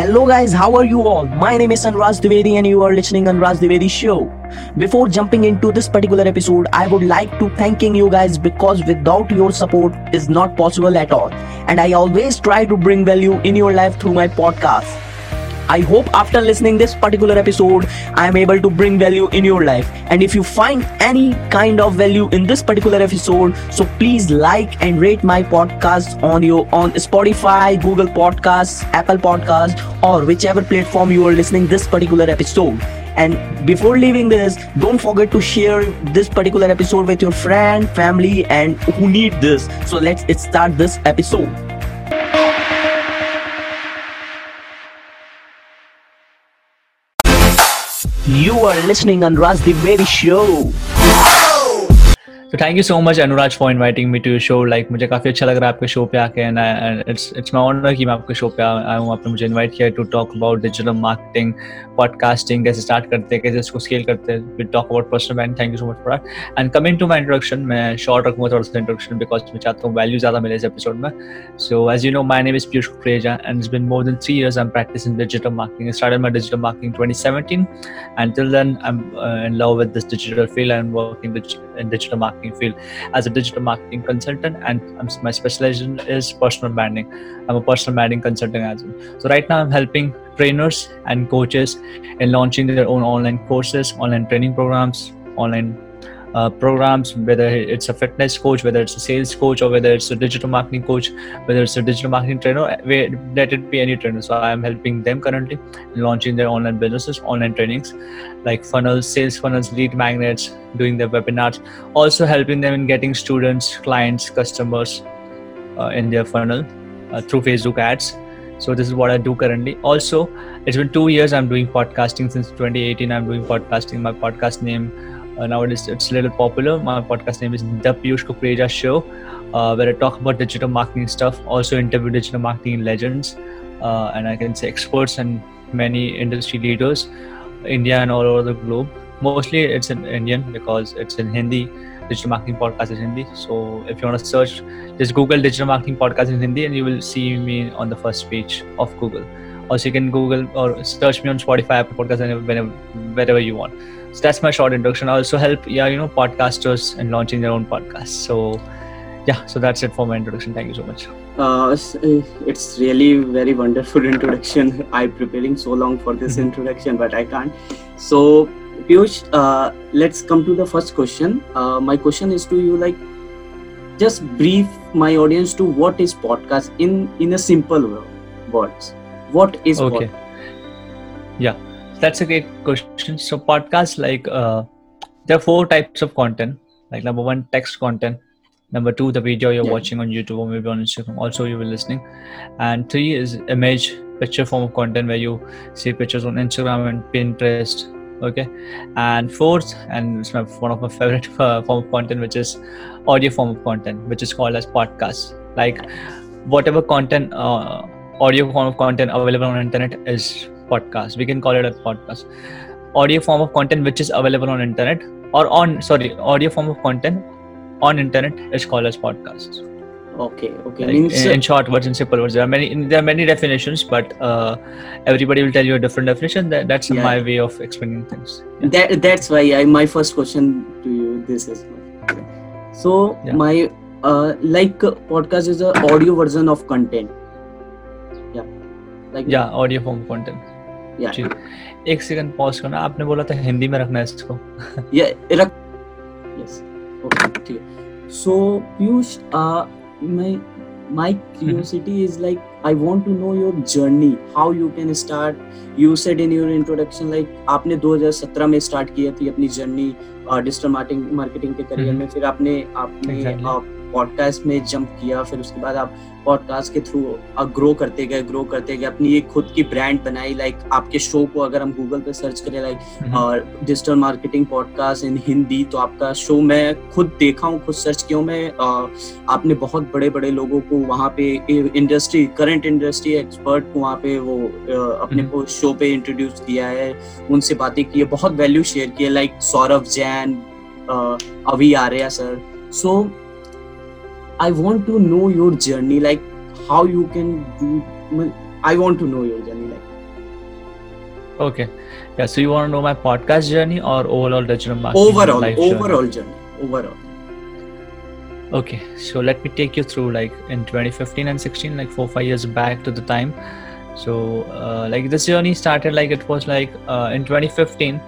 Hello guys, how are you all? My name is Anuraj Dwivedi and you are listening Anuraj Dwivedi show. Before jumping into this particular episode, I would like to thanking you guys because without your support is not possible at all. And I always try to bring value in your life through my podcast. I hope after listening this particular episode, I am able to bring value in your life. And if you find any kind of value in this particular episode, so please like and rate my podcast on your on Spotify, Google Podcasts, Apple Podcasts, or whichever platform you are listening this particular episode. And before leaving this, don't forget to share this particular episode with your friend, family, and who need this. So let's start this episode. You are listening on Raj Baby Show. तो thank you so much Anuraj for inviting me to your show like मुझे काफ़ी अच्छा लग रहा है आपके show पे आके and it's it's my honour कि मैं आपके शो पे आया हूँ। आपने मुझे इनवाइट किया to talk about digital marketing podcasting कैसे स्टार्ट करते हैं कैसे इसको स्केल करते हैं। With talk about personal brand thank you so much for that and coming to my introduction मैं शॉर्ट रखूँगा थोड़ा सा इंट्रोडक्शन बिकॉज़ मैं चाहता हूँ वैल्यू ज़्यादा मिले इस एपिसोड में। So as you know my name is Piyush Kukreja and it's been more than three years I'm practicing digital marketing. I started my digital marketing 2017. Until then, I'm uh, in love with this digital field and working in digital marketing. Field. as a digital marketing consultant, and I'm, my specialization is personal branding. I'm a personal branding consultant as well. So right now, I'm helping trainers and coaches in launching their own online courses, online training programs, online uh, programs, whether it's a fitness coach, whether it's a sales coach, or whether it's a digital marketing coach, whether it's a digital marketing trainer, let it be any trainer. So I'm helping them currently launching their online businesses, online trainings like funnels, sales funnels, lead magnets, doing their webinars, also helping them in getting students, clients, customers uh, in their funnel uh, through Facebook ads. So this is what I do currently. Also, it's been two years I'm doing podcasting since 2018. I'm doing podcasting. My podcast name uh, nowadays it's a little popular. My podcast name is The Piyush Kukreja Show, uh, where I talk about digital marketing stuff, also interview digital marketing legends, uh, and I can say experts and many industry leaders, India and all over the globe. Mostly it's in Indian because it's in Hindi. Digital marketing podcast is Hindi. So if you want to search, just Google digital marketing podcast in Hindi, and you will see me on the first page of Google. Also, you can Google or search me on Spotify, Apple Podcasts, whenever, wherever you want so that's my short introduction. I also help yeah you know podcasters in launching their own podcast. So yeah so that's it for my introduction. Thank you so much. Uh, it's really very wonderful introduction. I'm preparing so long for this mm-hmm. introduction but i can't. So Piyush, uh, let's come to the first question. Uh, my question is to you like just brief my audience to what is podcast in in a simple words. What is okay. podcast? yeah that's a great question. So podcasts like uh, there are four types of content. Like number one, text content. Number two, the video you're yeah. watching on YouTube or maybe on Instagram. Also, you will listening. And three is image, picture form of content where you see pictures on Instagram and Pinterest. Okay. And fourth, and it's my, one of my favorite uh, form of content, which is audio form of content, which is called as podcast. Like whatever content, uh, audio form of content available on internet is podcast. We can call it a podcast. Audio form of content which is available on internet or on sorry audio form of content on internet is called as podcast okay okay. Like, Means, in, in, short words in simple words. There are many there are many definitions but uh, everybody will tell you a different definition. That, that's yeah. my way of explaining things. Yeah. that, that's why I, my first question to you this is so yeah. my uh, like podcast is a audio version of content. Yeah. Like yeah audio form content एक second pause करना। आपने बोला था हिंदी में रखना है इसको। ये रख यस ठीक so Piyush ah my curiosity is like I want to know your journey how you can start you said in your introduction like आपने 2017 में स्टार्ट किया थी अपनी जर्नी डिजिटल मार्केटिंग के करियर mm-hmm. में। फिर आपने आपने uh, पॉडकास्ट में जंप किया फिर उसके बाद आप पॉडकास्ट के थ्रू ग्रो करते गए ग्रो करते गए अपनी एक खुद की ब्रांड बनाई लाइक आपके शो को अगर हम गूगल पे सर्च करें लाइक और digital marketing podcast in Hindi तो आपका शो मैं खुद देखा हूँ खुद सर्च किया हूँ मैं आ, आपने बहुत बड़े बड़े लोगों को वहाँ पे इंडस्ट्री करंट इंडस्ट्री एक्सपर्ट को वहाँ पे वो आ, अपने को शो पे इंट्रोड्यूस किया है उनसे बातें की है बहुत वैल्यू शेयर की है लाइक सौरभ जैन अभी Arya sir so I want to know your journey, like how you can do I want to know your journey. Like Okay. Yeah. So you want to know my podcast journey or overall digital marketing overall, life journey? overall journey, overall. Okay, so let me take you through like in 2015 and 16, like four five years back to the time. So uh, like this journey started like it was like uh, in 2015.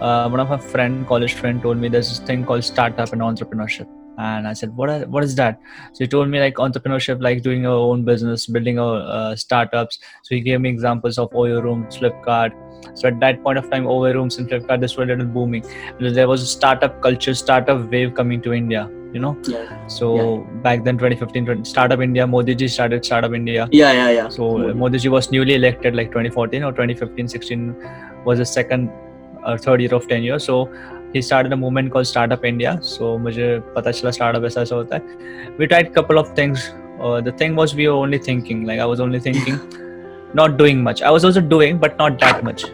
Uh, one of my friend, college friend, told me there's this thing called startup and entrepreneurship, and I said, "What? Are, what is that?" So he told me like entrepreneurship, like doing your own business, building a uh, startups. So he gave me examples of Oyo Rooms, Flipkart. So at that point of time, Oyo Rooms and Flipkart, this were a little booming. There was a startup culture, startup wave coming to India. You know, Yeah, so back then, 2015, 20 Startup India, Modi ji started Startup India. yeah, yeah, yeah. So uh, Modi ji was newly elected like 2014 or 2015, 16 was the second or third year of tenure. So he started a movement called Startup India. So मुझे पता चला startup ऐसा ऐसा होता है. We tried couple of things. Uh, the thing was we were only thinking. Like I was only thinking, not doing much. I was also doing, but not that much.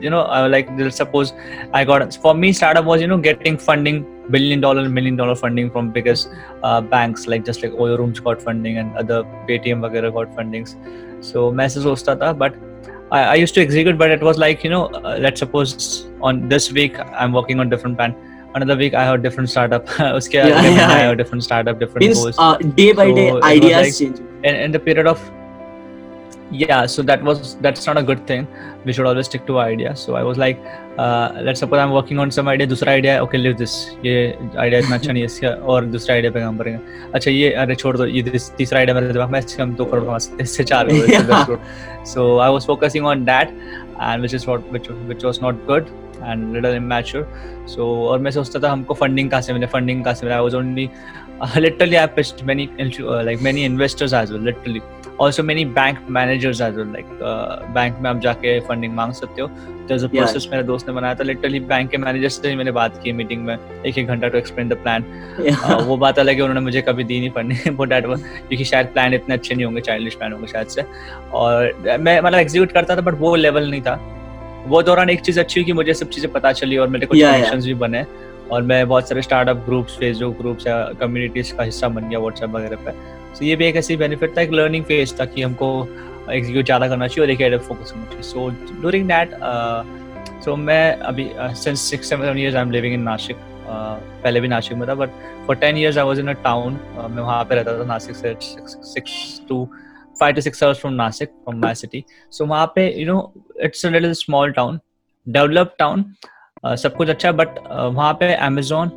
You know, I like suppose I got for me startup was you know getting funding billion dollar million dollar funding from biggest uh, banks like just like Oyo Rooms got funding and other Paytm वगैरह got fundings. So मैं ऐसे सोचता था but I, I used to execute but it was like you know uh, let's suppose on this week I'm working on different plan another week I have different startup उसके Yeah, अगले महीने yeah, I yeah. have different startup different Means goals uh, day by So day it was ideas like- change. in, in the period of yeah so that was that's not a good thing we should always stick to our idea so i was like uh, let's suppose i'm working on some idea दूसरा idea है, okay leave this ये idea इतना अच्छा नहीं है इसका और दूसरा idea पे काम करेंगे अच्छा ये अरे छोड़ दो ये this- तीसरा idea मेरे दिमाग में इससे हम दो करोड़ कमा सकते हैं इससे चार करोड़ इससे दस crore so i was focusing on that and which is what which which was not good and little immature so और मैं सोचता था हमको funding कहाँ से मिले funding कहाँ से मिले i was only uh, literally i pitched many insu- uh, like many investors as well literally Also many bank managers as well like uh, bank में आप जाके फंडिंग मांग सकते हो। There's a Yeah. process मेरे दोस्त ने बनाया था। लिटरली बैंक के मैनेजर से मैंने बात की मीटिंग में। एक एक घंटा टू एक्सप्लेन द प्लान. वो बात अलग है उन्होंने मुझे कभी दी नहीं फंडिंग वो डैट क्योंकि शायद प्लान इतने अच्छे नहीं होंगे चाइल्डिश प्लान होंगे शायद से। और मैं मतलब एग्जीक्यूट करता था बट वो लेवल नहीं था। वो दौरान एक चीज़ अच्छी हुई कि मुझे सब चीज़ें पता चली और मेरे कुछ yeah. भी बने। और मैं बहुत सारे स्टार्टअप ग्रुप्स फेसबुक ग्रुप्स या कम्युनिटीज का हिस्सा बन गया व्हाट्सएप वगैरह पे। सो ये भी एक ऐसी बेनिफिट था, एक लर्निंग फ़ेज़ था कि हमको एग्जीक्यूट ज़्यादा करना चाहिए और एक एरिया फोकस करना चाहिए। सो ड्यूरिंग दैट सो मैं अभी since six seven years I am living in Nashik पहले भी नासिक में था but for ten years I was in a town मैं वहाँ पे रहता था नासिक से six to five to six hours from Nashik from my city so वहाँ पे you know it's small town develop town सब कुछ अच्छा है बट वहाँ पे अमेजोन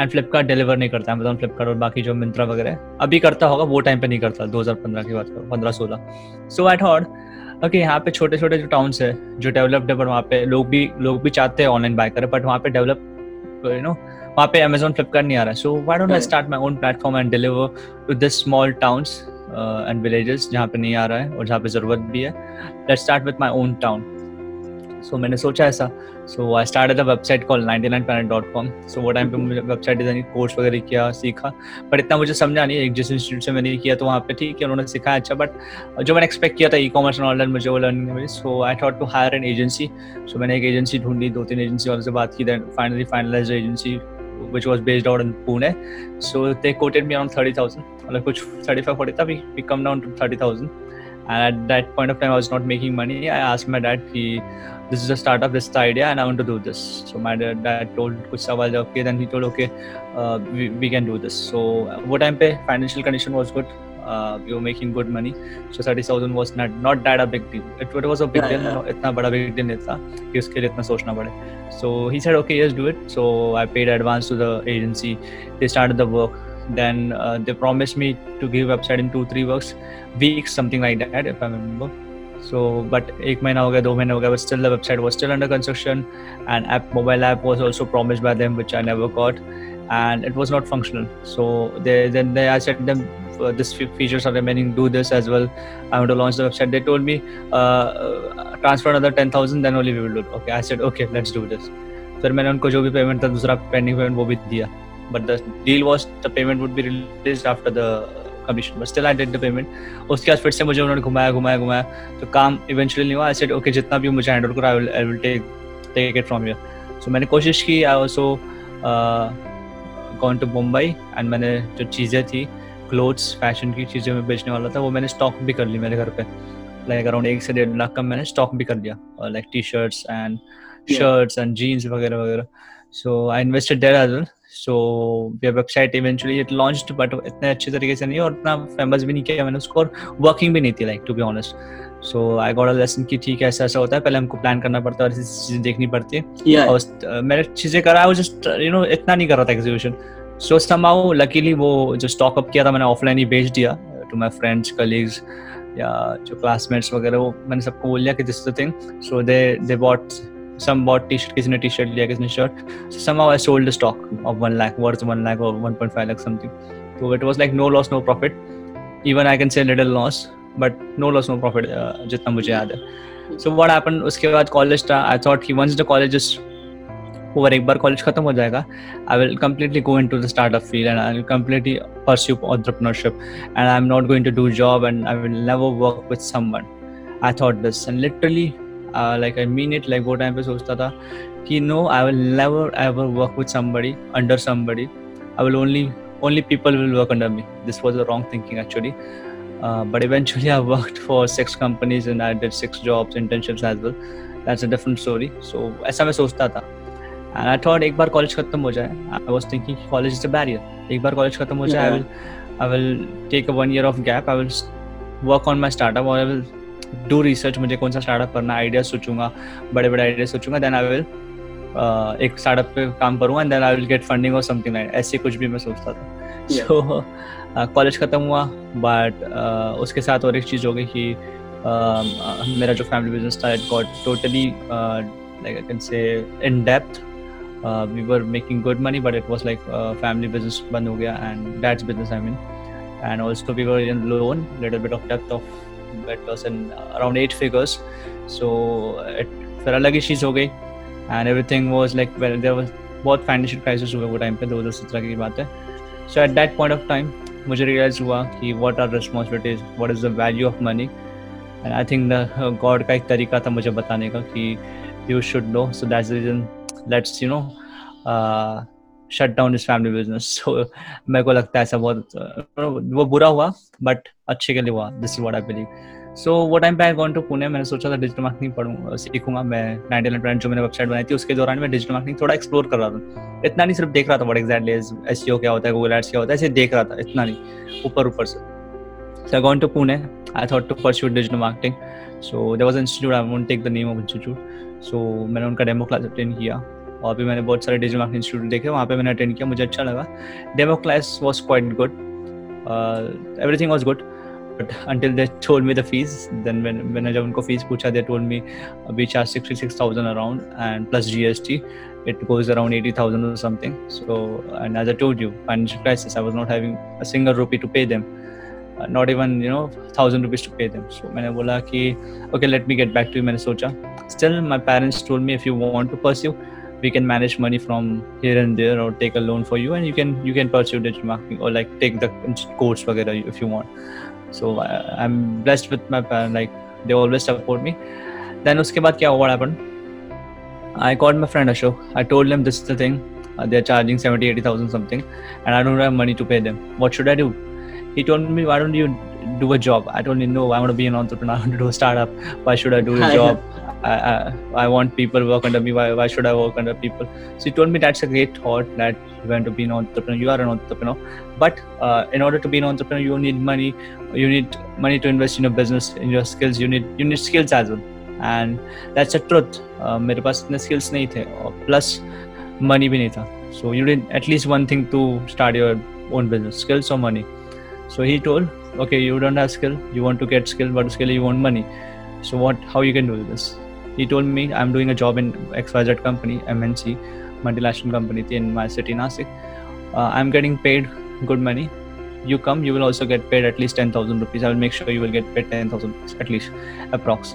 एंड फ्लिपकार्ट डिलीवर नहीं करता अमेजोन फ्लिपकार्ट और बाकी जो मिंत्रा वगैरह अभी करता होगा वो टाइम पे नहीं करता 2015 की बात करो पंद्रह सोलह। सो आई थॉट ओके यहाँ पे छोटे छोटे जो टाउन्स है जो डेवलप्ड है पर वहाँ पे लोग भी लोग भी चाहते हैं ऑनलाइन बाय करें बट वहाँ पे डेवलप यू नो वहाँ पे अमेजोन फ्लिपकार्ट नहीं आ रहा है। So why don't I start my own platform and deliver to this small towns and villages जहाँ पे नहीं आ रहा है और जहाँ पे ज़रूरत भी है। Let start with my own town so मैंने सोचा ऐसा so I start the website call 99planet.com so वो टाइम पे मुझे वेबसाइट डिज़ाइनिंग कोर्स वगैरह किया सीखा बट इतना मुझे समझा नहीं एक जिस इंस्टीट्यूट से मैंने किया तो वहाँ पे ठीक है उन्होंने सिखाया अच्छा बट जो मैंने एक्सपेक्ट किया था ई कॉमर्स एंड ऑनलाइन मुझे वो learning milli so I thought to hire an agency so मैंने एक एजेंसी ढूंढी दो तीन एजेंसी वालों से बात की then finally finalise agency which was based out in Pune. So they quoted me around 30,000. Like which 35, 40, tha, we, we come down to 30,000. And at that point of time, I was not making money. I asked my dad, he, this is a startup, this is the idea, and I want to do this. So my dad, dad told kuch sawal jawab kiye, then he told, okay, uh, we, we can do this. So what time pe financial condition was good. Uh, we were making good money. So 30,000 was not not that a big deal. It, it was a big Yeah, deal. yeah. No, इतना बड़ा big deal नहीं था कि उसके लिए इतना सोचना पड़े. So he said, okay, yes, do it. So I paid advance to the agency. They started the work. Then uh, they promised me to give website in two, three works, weeks, something like that, if I remember. So, but एक महीना हो गया, दो महीने हो गया, but still the website was still under construction, and app mobile app was also promised by them, which I never got, and it was not functional. So they then they I said them uh, this fe- features are remaining. Do this as well. I want to launch the website. They told me uh, uh, transfer another ten thousand, then only we will do it. Okay, I said okay, let's do this. फिर मैंने उनको जो भी payment था दूसरा pending payment वो भी दिया But the deal was the payment would be released after the commission but still I did the payment उसके बाद फिर से मुझे उन्होंने घुमाया घुमाया घुमाया। तो काम इवेंचुअली नहीं हुआ। आई सेड ओके जितना भी मुझे हैंडल करा I will I will take take it from here so मैंने कोशिश की। I also gone to Mumbai and मैंने जो चीज़ें थी क्लोथ्स फ़ैशन की चीज़ें मैं बेचने वाला था वो मैंने स्टॉक भी कर ली मेरे घर पे। लाइक अराउंड एक से डेढ़ लाख का मैंने स्टॉक भी कर लिया। Like T shirts and shirts and jeans वगैरह वगैरह। So I invested there as well. So your website eventually it launched but इतने अच्छे तरीके से नहीं और इतना फ़ेमस भी नहीं किया मैंने उसको और वर्किंग भी नहीं थी like to be honest so I got a lesson कि ठीक है ऐसा ऐसा होता है पहले हमको प्लान करना पड़ता है और ऐसी चीज़ें देखनी पड़ती है। Yeah. और मैंने चीज़ें करा वो जस्ट यू नो इतना नहीं कर रहा था एग्जीक्यूशन सो समाउ लकीली वो जो स्टॉक अप किया था मैंने ऑफलाइन ही बेच दिया टू माई फ्रेंड्स कलीग्स या जो क्लासमेट्स वगैरह वो मैंने सबको बोल दिया कि this the thing so they they bought bought T shirt किसी ने टी शर्ट लिया किसी ने shirt so somehow I sold the stock of one lakh worth one lakh or 1.5 lakh something. So it was like no loss, no profit. Even I can say little loss, but no loss, no profit. Uh, जितना मुझे याद है. So what happened? उसके बाद college था. I thought कि once the college is over, एक बार college खत्म हो जाएगा, I will completely go into the startup field and I will completely pursue entrepreneurship. And I'm not going to do job and I will never work with someone. I thought this and literally, uh, like I mean it like वो time पे सोचता था कि no I will never ever work with somebody under somebody I will only only people will work under me this was a wrong thinking actually but eventually I work for six companies in I did six jobs internships as well that's a different story so ऐसा मैं सोचता था. And I thought एक बार college खत्म हो जाए. I was thinking college is a barrier एक बार कॉलेज खत्म हो जाए I will I will take a one year of gap I will work on my startup और आई विल i रिसर्च मुझे कौन सा स्टार्टअप करना आइडिया सोचूँगा बड़े बड़े आइडिया सोचूँगा देन आई विल uh, एक स्टार्टअप पे काम करूँगा and then I will get funding और समथिंग लाइक ऐसे कुछ भी मैं सोचता था। सो कॉलेज खत्म हुआ बट उसके साथ और एक चीज़ हो गई कि um, uh, मेरा जो फैमिली बिज़नेस था it got totally like I can say in depth we were making good money but it was like family business बंद हो गया and that's business I mean and also we were in loan little bit of depth of it was in around eight figures. So it फिर अलग चीज़ हो गई and everything was like बहुत financial crisis हुआ वो टाइम पे 2017 की बात है so at that point of time मुझे रियलाइज़ हुआ कि what are responsibilities what is the value of money and I think God का एक तरीका था मुझे बताने का कि you should know so that's reason let's you know shut down is family business so मेरे को लगता है ऐसा बहुत वो बुरा हुआ बट अच्छे के लिए हुआ this is what I believe so वो टाइम पे आई गॉन टू पुणे मैंने सोचा था डिजिटल मार्केटिंग पढ़ूँ सीखूँगा मैं नाइनटी नाइन जो मैंने वेबसाइट बनाई थी, उसके दौरान मैं डिजिटल मार्केटिंग थोड़ा एक्सप्लोर कर रहा था इतना नहीं सिर्फ़ देख रहा था व्हाट एग्जैक्टली एस क्या होता है गूगल एड्स क्या होता है, ऐसे देख रहा था, इतना नहीं ऊपर ऊपर से So, I gone to Pune. I thought to pursue digital marketing. So, there was an institute. I take the name of institute. So, मैंने उनका डेमो क्लास अटेंड किया वहाँ पे मैंने बहुत सारे डिजिटल मार्केटिंग इंस्टीट्यूट देखे, वहाँ पे मैंने अटेंड किया, मुझे अच्छा लगा। Demo class was quite good everything was good but until they told me the fees then मैंने जब उनको फ़ीस पूछा दे टोल मी अभी चार sixty six thousand around and plus G S T it goes around eighty thousand something so and as a told you financial crisis I was not having a single rupee to pay them not even you know thousand rupees to pay them so मैंने बोला कि okay let me get back to you मैंने सोचा। Still my parents told me if you want to pursue we can manage money from here and there or take a loan for you and you can you can pursue digital marketing or like take the course whatever if you want. So i'm blessed with my parents like they always support me. Then uske baad kya what happened? I called my friend ashok. I told him this is the thing. Uh, they're charging 70 80000 something and i don't have money to pay them. What should i do? He told me why don't you do a job? I told him no i want to be an entrepreneur. I want to do a startup. Why should i do a job? I, I, I want people work under me why, why should i work under people so he told me that's a great thought that you want to be an entrepreneur you are an entrepreneur but uh, in order to be an entrepreneur you need money you need money to invest in your business in your skills you need you need skills as well and that's a truth uh, मेरे पास इतने skills नहीं थे और plus money भी नहीं था so you need at least one thing to start your own business skills or money so he told okay you don't have skill you want to get skill but skill you want money So what how you can do this he told me i'm doing a job in xyz company mnc multinational company in my city nasik uh, i'm getting paid good money you come you will also get paid at least 10000 rupees i will make sure you will get paid 10000 at least approx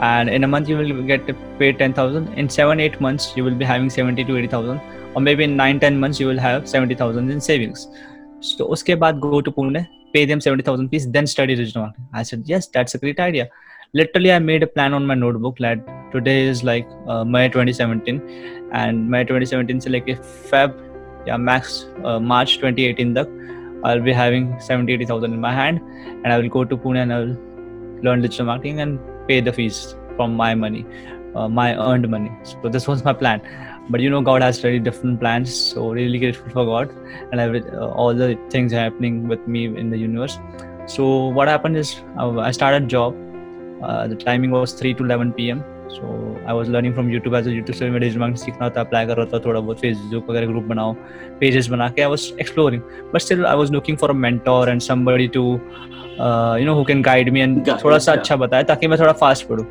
and in a month you will get paid 10000 in 7 8 months you will be having 70 to 80000 or maybe in 9 10 months you will have 70000 in savings so uske baad go to pune pay them 70000 rupees then study marketing i said yes that's a great idea literally i made a plan on my notebook that like today is like uh, may 2017 and may 2017 so like feb yeah max uh, march 2018 That i'll be having 70 80000 in my hand. And i will go to pune and i'll learn digital marketing and pay the fees from my money uh, my earned money. So this was my plan. But you know god has very different plans. So really grateful for god and every, uh, all the things happening with me in the universe. So what happened is uh, i started job. Uh, the timing was 3 to 11 p.m. So I was learning from YouTube as YouTube से मैं digital marketing सीखना था apply कर रहा था थोड़ा बहुत Facebook वगैरह ग्रुप बनाओ पेजेस बना के I was exploring but still I was looking for a mentor and somebody to you know who can guide me and थोड़ा सा अच्छा बताए ताकि मैं थोड़ा फास्ट पढ़ूँ.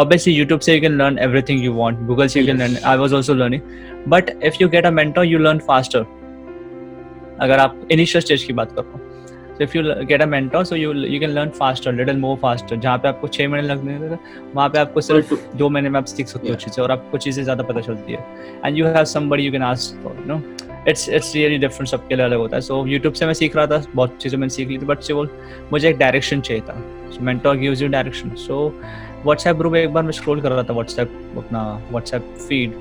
Obviously youtube say you can learn everything you want google say you can learn i was also learning. But if you get a mentor you learn faster. अगर आप इनिशियल स्टेज की बात करो. So if you get a mentor so you you can learn faster little more faster. जहाँ पे आपको छह महीने लगने थे वहाँ पे आपको सिर्फ़ दो महीने में आप सीख सकते हो अच्छे से और आपको चीज़ें ज़्यादा पता चलती है। And you have somebody you can ask for you know it's it's really different सबके लिए अलग होता है। सो यूट्यूब से मैं सीख रहा था बहुत चीज़ें मैंने सीख ली थी बट सिर्फ़ मुझे एक डायरेक्शन चाहिए था। So mentor gives you direction so WhatsApp group एक बार मैं स्क्रॉल कर रहा था व्हाट्सएप अपना व्हाट्सएप फ़ीड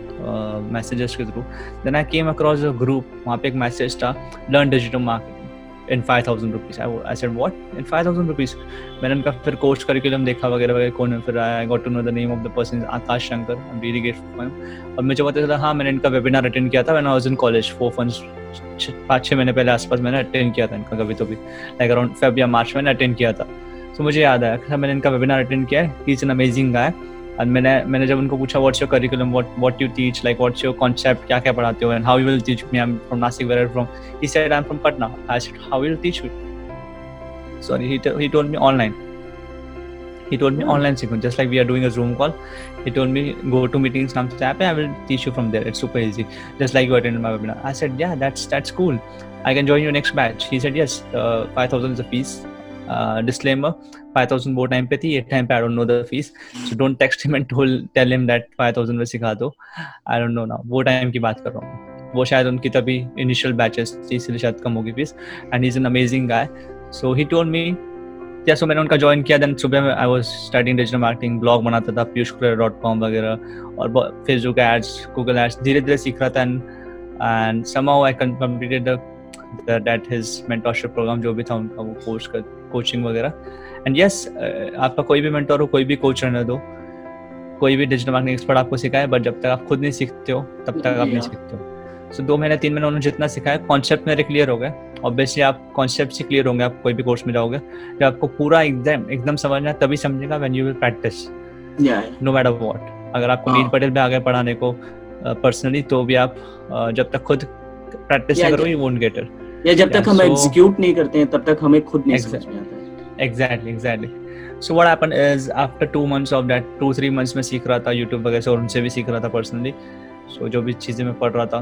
मैसेजेस के through then I came across a group वहाँ पे एक मैसेज था learn digital market in five thousand rupees I said what in five thousand rupees मैंने उनका फिर कोर्स करिकुलम देखा वगैरह वगैरह कौन है, फिर I got to know the name of the person Akash Shankar. I really grateful और मुझे पता चला हाँ मैंने इनका वेबिनार अटेंड किया था मैंने वॉज़ इन कॉलेज फोर फंस पाँच छः महीने पहले आसपास मैंने अटेंड किया था इनका कभी तो भी। लाइक अराउंड फेब या मार्च मैंने अटेंड किया था। तो मुझे याद आया मैंने इनका वेबिनार अटेंड किया है। Is an amazing guy and मैंने मैंने जब उनको पूछा what's your curriculum what what you teach like what's your concept क्या क्या पढ़ाते हो and how you will teach me I am from Nashik where from he said I am from Patna I said how will teach me sorry he, t- he told me online he told me Hmm. online sequence just like we are doing a zoom call he told me go to meetings come to app i will teach you from there it's super easy just like you attended my webinar i said yeah that's that's cool i can join your next batch he said yes uh, 5000 is the fees uh, disclaimer 5000 वो time पे थी at time पे I don't know the fees. So don't text him and tell tell him that 5000 में सिखा दो. I don't know now. वो time की बात कर रहा हूँ. वो शायद उनकी तभी इनिशियल batches थी इसलिए शायद कम होगी fees. And he's an amazing guy. So he told me yeah so मैंने उनका ज्वाइन किया. देन सुबह में I was starting digital marketing blog बनाता था पीयूष डॉट कॉम वगैरह. और फेसबुक एड्स गूगल एड्स धीरे धीरे सीख रहा था. And and somehow I completed that his mentorship program जो भी था उनका वो कोर्स का कोचिंग वगैरह। एंड यस आपका कोई भी मेंटर हो कोई भी कोच रहने दो कोई भी डिजिटल मार्केटिंग एक्सपर्ट आपको सिखाए बट जब तक आप खुद नहीं सीखते हो तब तक आप नहीं सीखते हो। सो दो महीने तीन महीने उन्होंने जितना सिखाया कॉन्सेप्ट मेरे क्लियर हो गए। ऑब्वियसली आप कॉन्सेप्ट से क्लियर होंगे आप कोई भी कोर्स में जाओगे। जब आपको पूरा एकदम एकदम समझना है तभी समझेगा when you will practice no matter what अगर आपको नीट पटेल में आगे पढ़ाने को पर्सनली तो भी आप जब तक खुद प्रैक्टिस नहीं करोगे यू वोंट गेट इट या जब तक हम एग्जीक्यूट नहीं करते हैं तब तक हमें खुद नहीं समझ में आता। है exactly exactly so what happened is after two months of that two three months में सीख रहा था यूट्यूब वगैरह से और उनसे भी सीख रहा था पर्सनली सो जो भी चीज़ें मैं पढ़ रहा था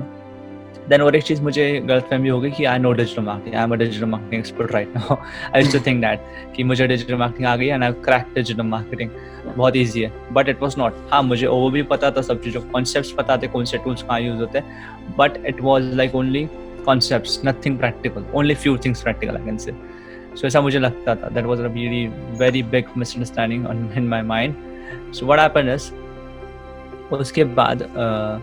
देन और एक चीज़ मुझे गलत फहमी हो गई कि I know digital marketing I am a digital marketing expert right now I too think that कि मुझे डिजिटल मार्केटिंग आ गई and I crack digital marketing बहुत ईजी है. बट इट वॉज़ नॉट हाँ मुझे वो भी पता था सब चीज़ों कॉन्सेप्ट पता थे कौन से टूल्स कहाँ यूज़ होते हैं. But it was like only concept nothing practical only few things practical I can say so ऐसा मुझे लगता था. That was a very very big misunderstanding in my mind so what happen is उसके बाद uh,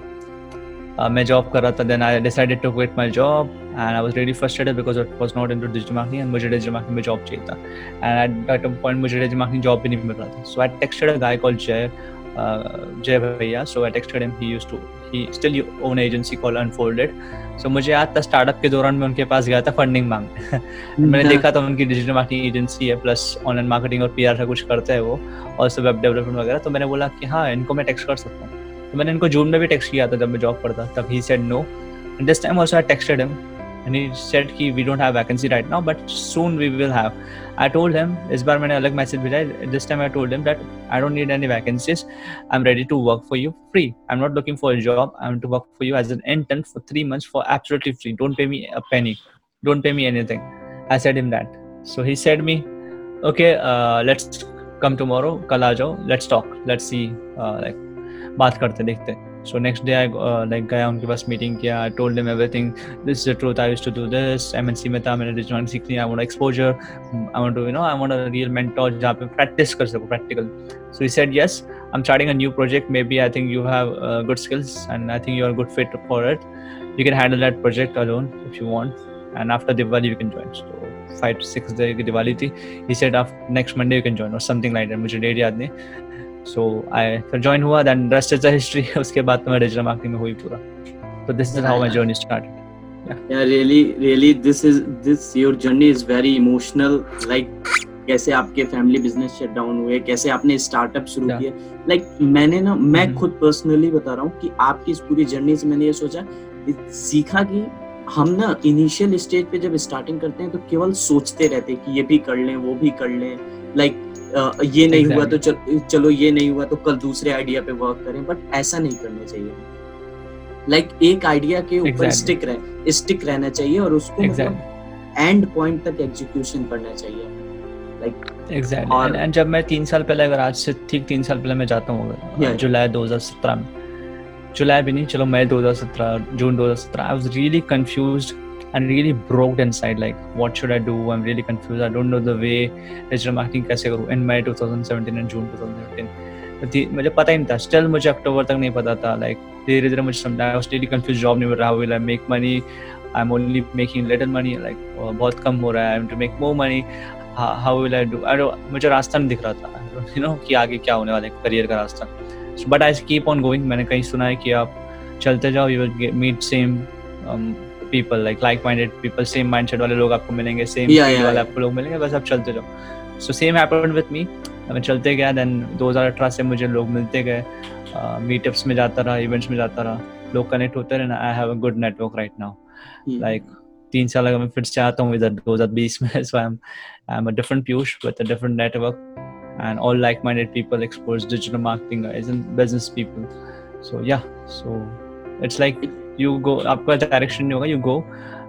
uh, मैं job कर रहा था. Then I decided to quit my job and I was really frustrated because it was not into digital marketing and मुझे digital marketing में job चाहिए था. एंड एट पॉइंट मुझे डिजिटल मार्केटिंग जॉब भी नहीं मिल रहा था. सो I texted a guy called Jay Jay भैया so I texted him he used to he still own agency call unfolded so मुझे याद था स्टार्टअप के दौरान मैं उनके पास गया था फंडिंग मांगने मैंने देखा था उनकी डिजिटल मार्केटिंग एजेंसी है प्लस ऑनलाइन मार्केटिंग और पीआर का कुछ करते हैं वो और सब वेब डेवलपमेंट वगैरह। तो मैंने बोला कि हाँ इनको मैं टेक्स्ट कर सकता हूँ। तो मैंने इनको जून में भी टेक्स्ट किया था जब मैं जॉब करता तब he said no this time also I texted him and he said कि we don't have vacancy right now but soon we will have I told him इस बार मैंने अलग मैसेज भेजा this time I told him that I don't need any vacancies I'm ready to work for you free I'm not looking for a job I'm to work for you as an intern for three months for absolutely free don't pay me a penny don't pay me anything I said him that so he said me okay uh, let's come tomorrow कल आ जाओ let's talk let's see uh, like बात करते देखते so next day I like गया, उनके पास meeting किया I told them everything this is the truth I used to do this MNC में था, मैंने डिजिटल सीख लिया I want exposure I want to you know I want a real mentor जहाँ पे प्रैक्टिस कर सकूँ practical so he said yes I am starting a new project maybe I think you have good skills and I think you are good fit for it you can handle that project alone if you want and after Diwali, you can join. So, five to six day की दिवाली थी. He said after next Monday you can join, or something like that. मुझे date याद नहीं. So I फिर join हुआ. Then rest is the history. उसके बाद तो मैं digital marketing में हुई पूरा. So this is how my journey started. yeah really really this is this your journey is very emotional like कैसे आपके फैमिली बिज़नेस शट डाउन हुए कैसे आपने स्टार्टअप शुरू. किया लाइक मैंने ना मैं Mhm. खुद पर्सनली बता रहा हूँ कि आपकी इस पूरी जर्नी से मैंने ये सोचा सीखा कि हम ना इनिशियल स्टेज पे जब स्टार्टिंग करते हैं तो केवल सोचते रहते हैं कि ये भी कर लें वो भी कर लें लाइक ये नहीं exactly. हुआ तो चल, चलो ये नहीं हुआ तो कल दूसरे आइडिया पे वर्क करें बट ऐसा नहीं करना चाहिए लाइक like, एक आइडिया के ऊपर Exactly. स्टिक रह स्टिक रहना चाहिए और उसको Exactly. मतलब एंड पॉइंट तक एग्जीक्यूशन करना चाहिए लाइक एग्जैक्टली और- एंड जब मैं तीन साल पहले अगर आज से ठीक तीन साल पहले मैं जाता हूँ अगर Yeah. जुलाई 2017 में जुलाई भी नहीं चलो मई 2017 जून 2017 I was really confused and really broke inside like, what should i do? I'm really confused. I don't know the way digital marketing कैसे करूँ? In may 2017 and june 2017 तो मुझे पता ही नहीं था। स्टिल मुझे अक्टूबर तक नहीं पता था। लाइक धीरे धीरे मुझे समझा I was really confuse job नहीं मिल रहा। Will I make money I am only making little money like बहुत कम हो रहा है। To make more money how will I do I मुझे रास्ता नहीं दिख रहा था। यू नो कि आगे क्या होने वाला है करियर का रास्ता। But I keep on going मैंने कहीं सुना है कि आप चलते जाओ। You will meet same people like like minded people same mindset वाले लोग आपको मिलेंगे सेम Yeah, yeah, वाले yeah. आपको लोग मिलेंगे बस आप चलते जाओ so same happened with me मैं चलते गया देन 2018 से मुझे लोग मिलते गए। मीटअप्स में जाता रहा इवेंट्स में जाता रहा। लोग कनेक्ट होते रहे I have a good network right now like तीन साल अगर मैं फिर से आता हूँ इधर 2020 में so I am I am a different Piyush with a different network and all like-minded people explores digital marketing guys and business people. So yeah so it's like you go आपका direction नहीं होगा you go.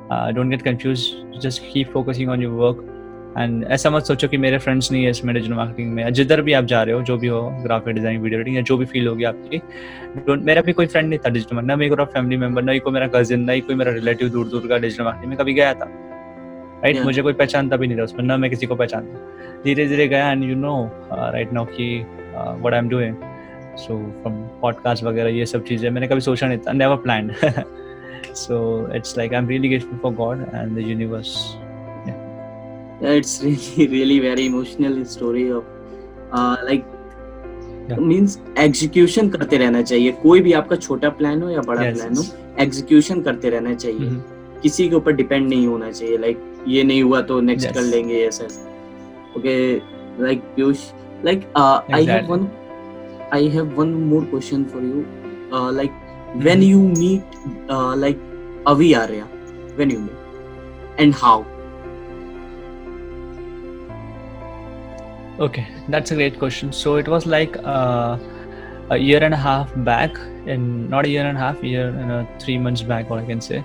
Uh, don't get confused. Just keep focusing on your work. And ऐसा मत सोचो कि मेरे friends नहीं है इसमें डिजिटल मार्केटिंग में. जिधर भी आप जा रहे हो जो भी हो ग्राफिक डिज़ाइनिंग वीडियो एडिटिंग या जो भी फील होगी आपकी don't- मेरा भी कोई फ्रेंड नहीं था डिजिटल ना मेरे को फैमिली मेंबर ना ही कोई मेरा कजिन ना ही कोई मेरा रिलेटिव दूर दूर का डिजिटल मार्केटिंग में कभी गया था. Right Yeah. मुझे कोई पहचानता भी नहीं था उसमें. ना मैं किसी को पहचानता. धीरे धीरे गया and you know right now कि what I am doing so from podcast वगैरह ये सब चीज़ें मैंने कभी सोचा नहीं था। Never plan so it's like I am really grateful for God and the universe Yeah, it's really really very emotional story of uh, like Yeah. means execution करते रहना चाहिए। कोई भी आपका छोटा प्लान हो या बड़ा Yes, प्लान हो एग्जीक्यूशन करते रहना चाहिए। किसी के ऊपर डिपेंड नहीं होना चाहिए। लाइक ये नहीं हुआ तो नेक्स्ट Yes. कर लेंगे ऐसा। Okay like Piyush like I have Exactly. I have one more question for you. Uh, like when you meet uh, like Avi Arya, when you meet and how? Okay, that's a great question. So it was like uh, a year and a half back, and not a year and a half, year and a three months back, what I can say,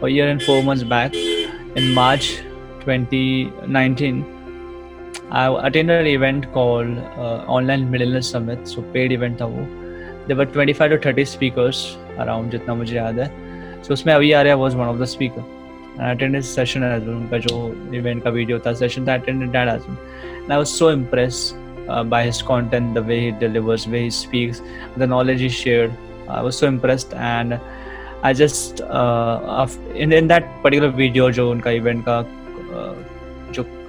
a year and four months back, in March 2019. I attended an event called uh, Online Millennial Summit. So paid event था वो. There were 25 to 30 speakers around जितना मुझे याद है. So उसमें one of the speaker. And I attended session as well. उनका जो event का video था session था well. And I was so impressed uh, by his content, the way he delivers, way he speaks, the knowledge he shared. I was so impressed, and I just uh, in in that particular video, जो उनका event का uh,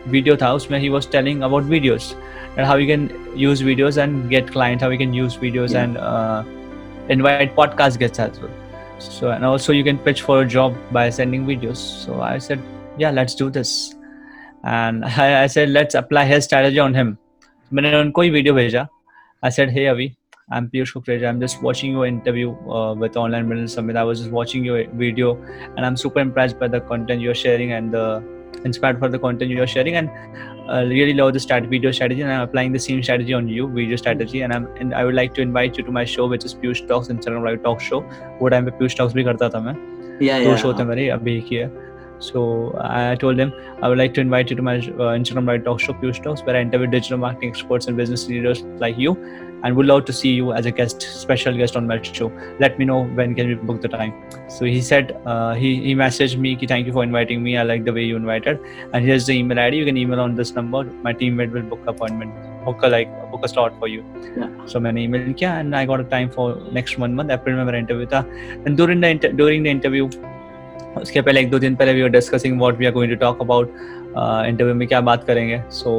video था, उसमें he was telling about videos and how you can use videos and get clients, how you can use videos Yeah. and uh, invite podcast guests as well. So and also you can pitch for a job by sending videos. So I said, yeah, let's do this. and I, I said let's apply his strategy on him मैंने उनको ही video भेजा I said hey Avi I'm Piyush Kukreja I'm just watching your interview uh, with Online Middle Summit I was just watching your video and I'm super impressed by the content you're sharing and the inspired for the content you're sharing and uh, really love the strat video strategy and I'm applying the same strategy on you video strategy and I'm and I would like to invite you to my show which is Piyush Talks Instagram Live Talk Show वो time पे Piyush Talks भी करता था मैं yeah दो yeah show थे मेरे अभी एक ही है so I told him I would like to invite you to my uh, Instagram Live Talk Show Piyush Talks where I interview digital marketing experts and business leaders like you and would love to see you as a guest special guest on my show let me know when can we book the time so he said uh, he, he messaged me "Ki, thank you for inviting me I like the way you invited and here's the email ID you can email on this number my teammate will book appointment book a like book a slot for you Yeah. so मैंने email किया and I got a time for next one month April में मेरा interview था and during the inter- during the interview उसके पहले एक दो दिन पहले we are discussing what we are going to talk about interview में क्या बात करेंगे so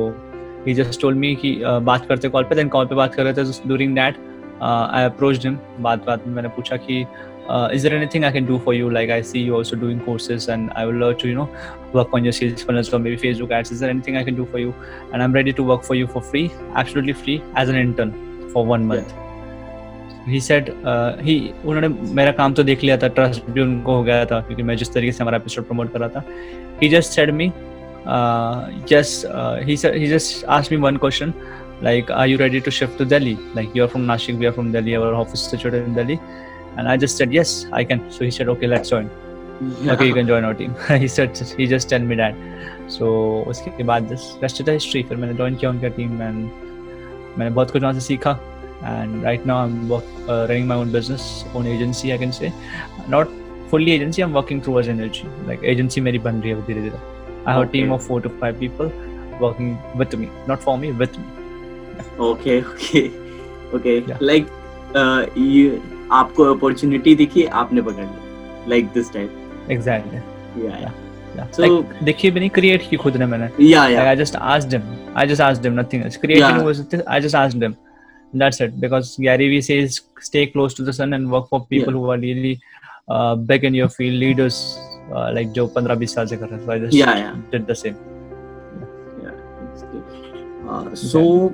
he just told me कि uh, बात करते कॉल पे देन कॉल पे बात कर रहे थे during that I approached him बात बात में मैंने पूछा कि uh, is there anything I can do for you? Like I see you also doing courses, and I would love to you know work on your sales funnels or maybe Facebook ads. Is there anything I can do for you? And I'm ready to work for you for free, absolutely free, as an intern for one month. He said uh, he उन्होंने मेरा काम तो देख लिया था trust भी उनको हो गया था क्योंकि मैं जिस तरीके से हमारा एपिसोड प्रमोट कर रहा था he just said me uh, just uh, he said he just asked me one question like are you ready to shift to delhi like you're from nashik we are from delhi our office is situated in delhi and i just said yes i can so he said okay let's join Yeah. okay you can join our team he said he just tell me that so उसके बाद rest of the history फिर मैंने join किया उनका team and मैंने बहुत कुछ वहाँ से सीखा and right now I'm work, uh, running my own business own agency I can say not fully agency I'm working towards agency like agency मेरी बन रही है धीरे धीरे I have okay. a team of four to five people working with me not for me with me yeah. okay okay okay Yeah. like uh, you आपको opportunity दिखी आपने पकड़ ली like this type exactly yeah yeah yeah So- like देखिए भी नहीं create की खुद ने मैंने yeah, Like yeah. I just asked him. I just asked him, nothing else. Creating Yeah. was I just asked him. that's it because gary vee says stay close to the sun and work for people yeah. who are really uh, big in your field leaders uh, like joe pandra bissaje so i just yeah, yeah. did the same uh, so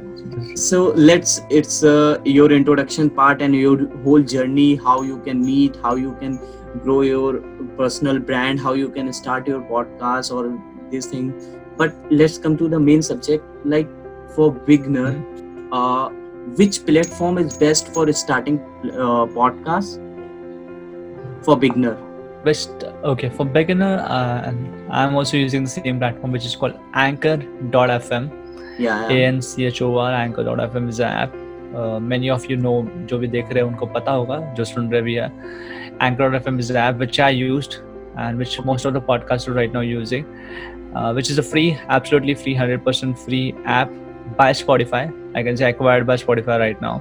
so let's it's uh, your introduction part and your whole journey how you can meet how you can grow your personal brand how you can start your podcast or this thing but let's come to the main subject like for beginner mm-hmm. Uh, which platform is best for starting uh, podcast for beginner Best okay for beginner. Uh, I'm also using the same platform which is called Anchor.fm. yeah, yeah. N C H O R Anchor.fm is an app. Uh, many of you know जो भी देख रहे हैं उनको पता होगा जो सुन रहे भी है Anchor.fm is an app which I used and which most of the podcasters right now using, uh, which is a free, absolutely free, 100% free app by Spotify. I can say acquired by Spotify right now.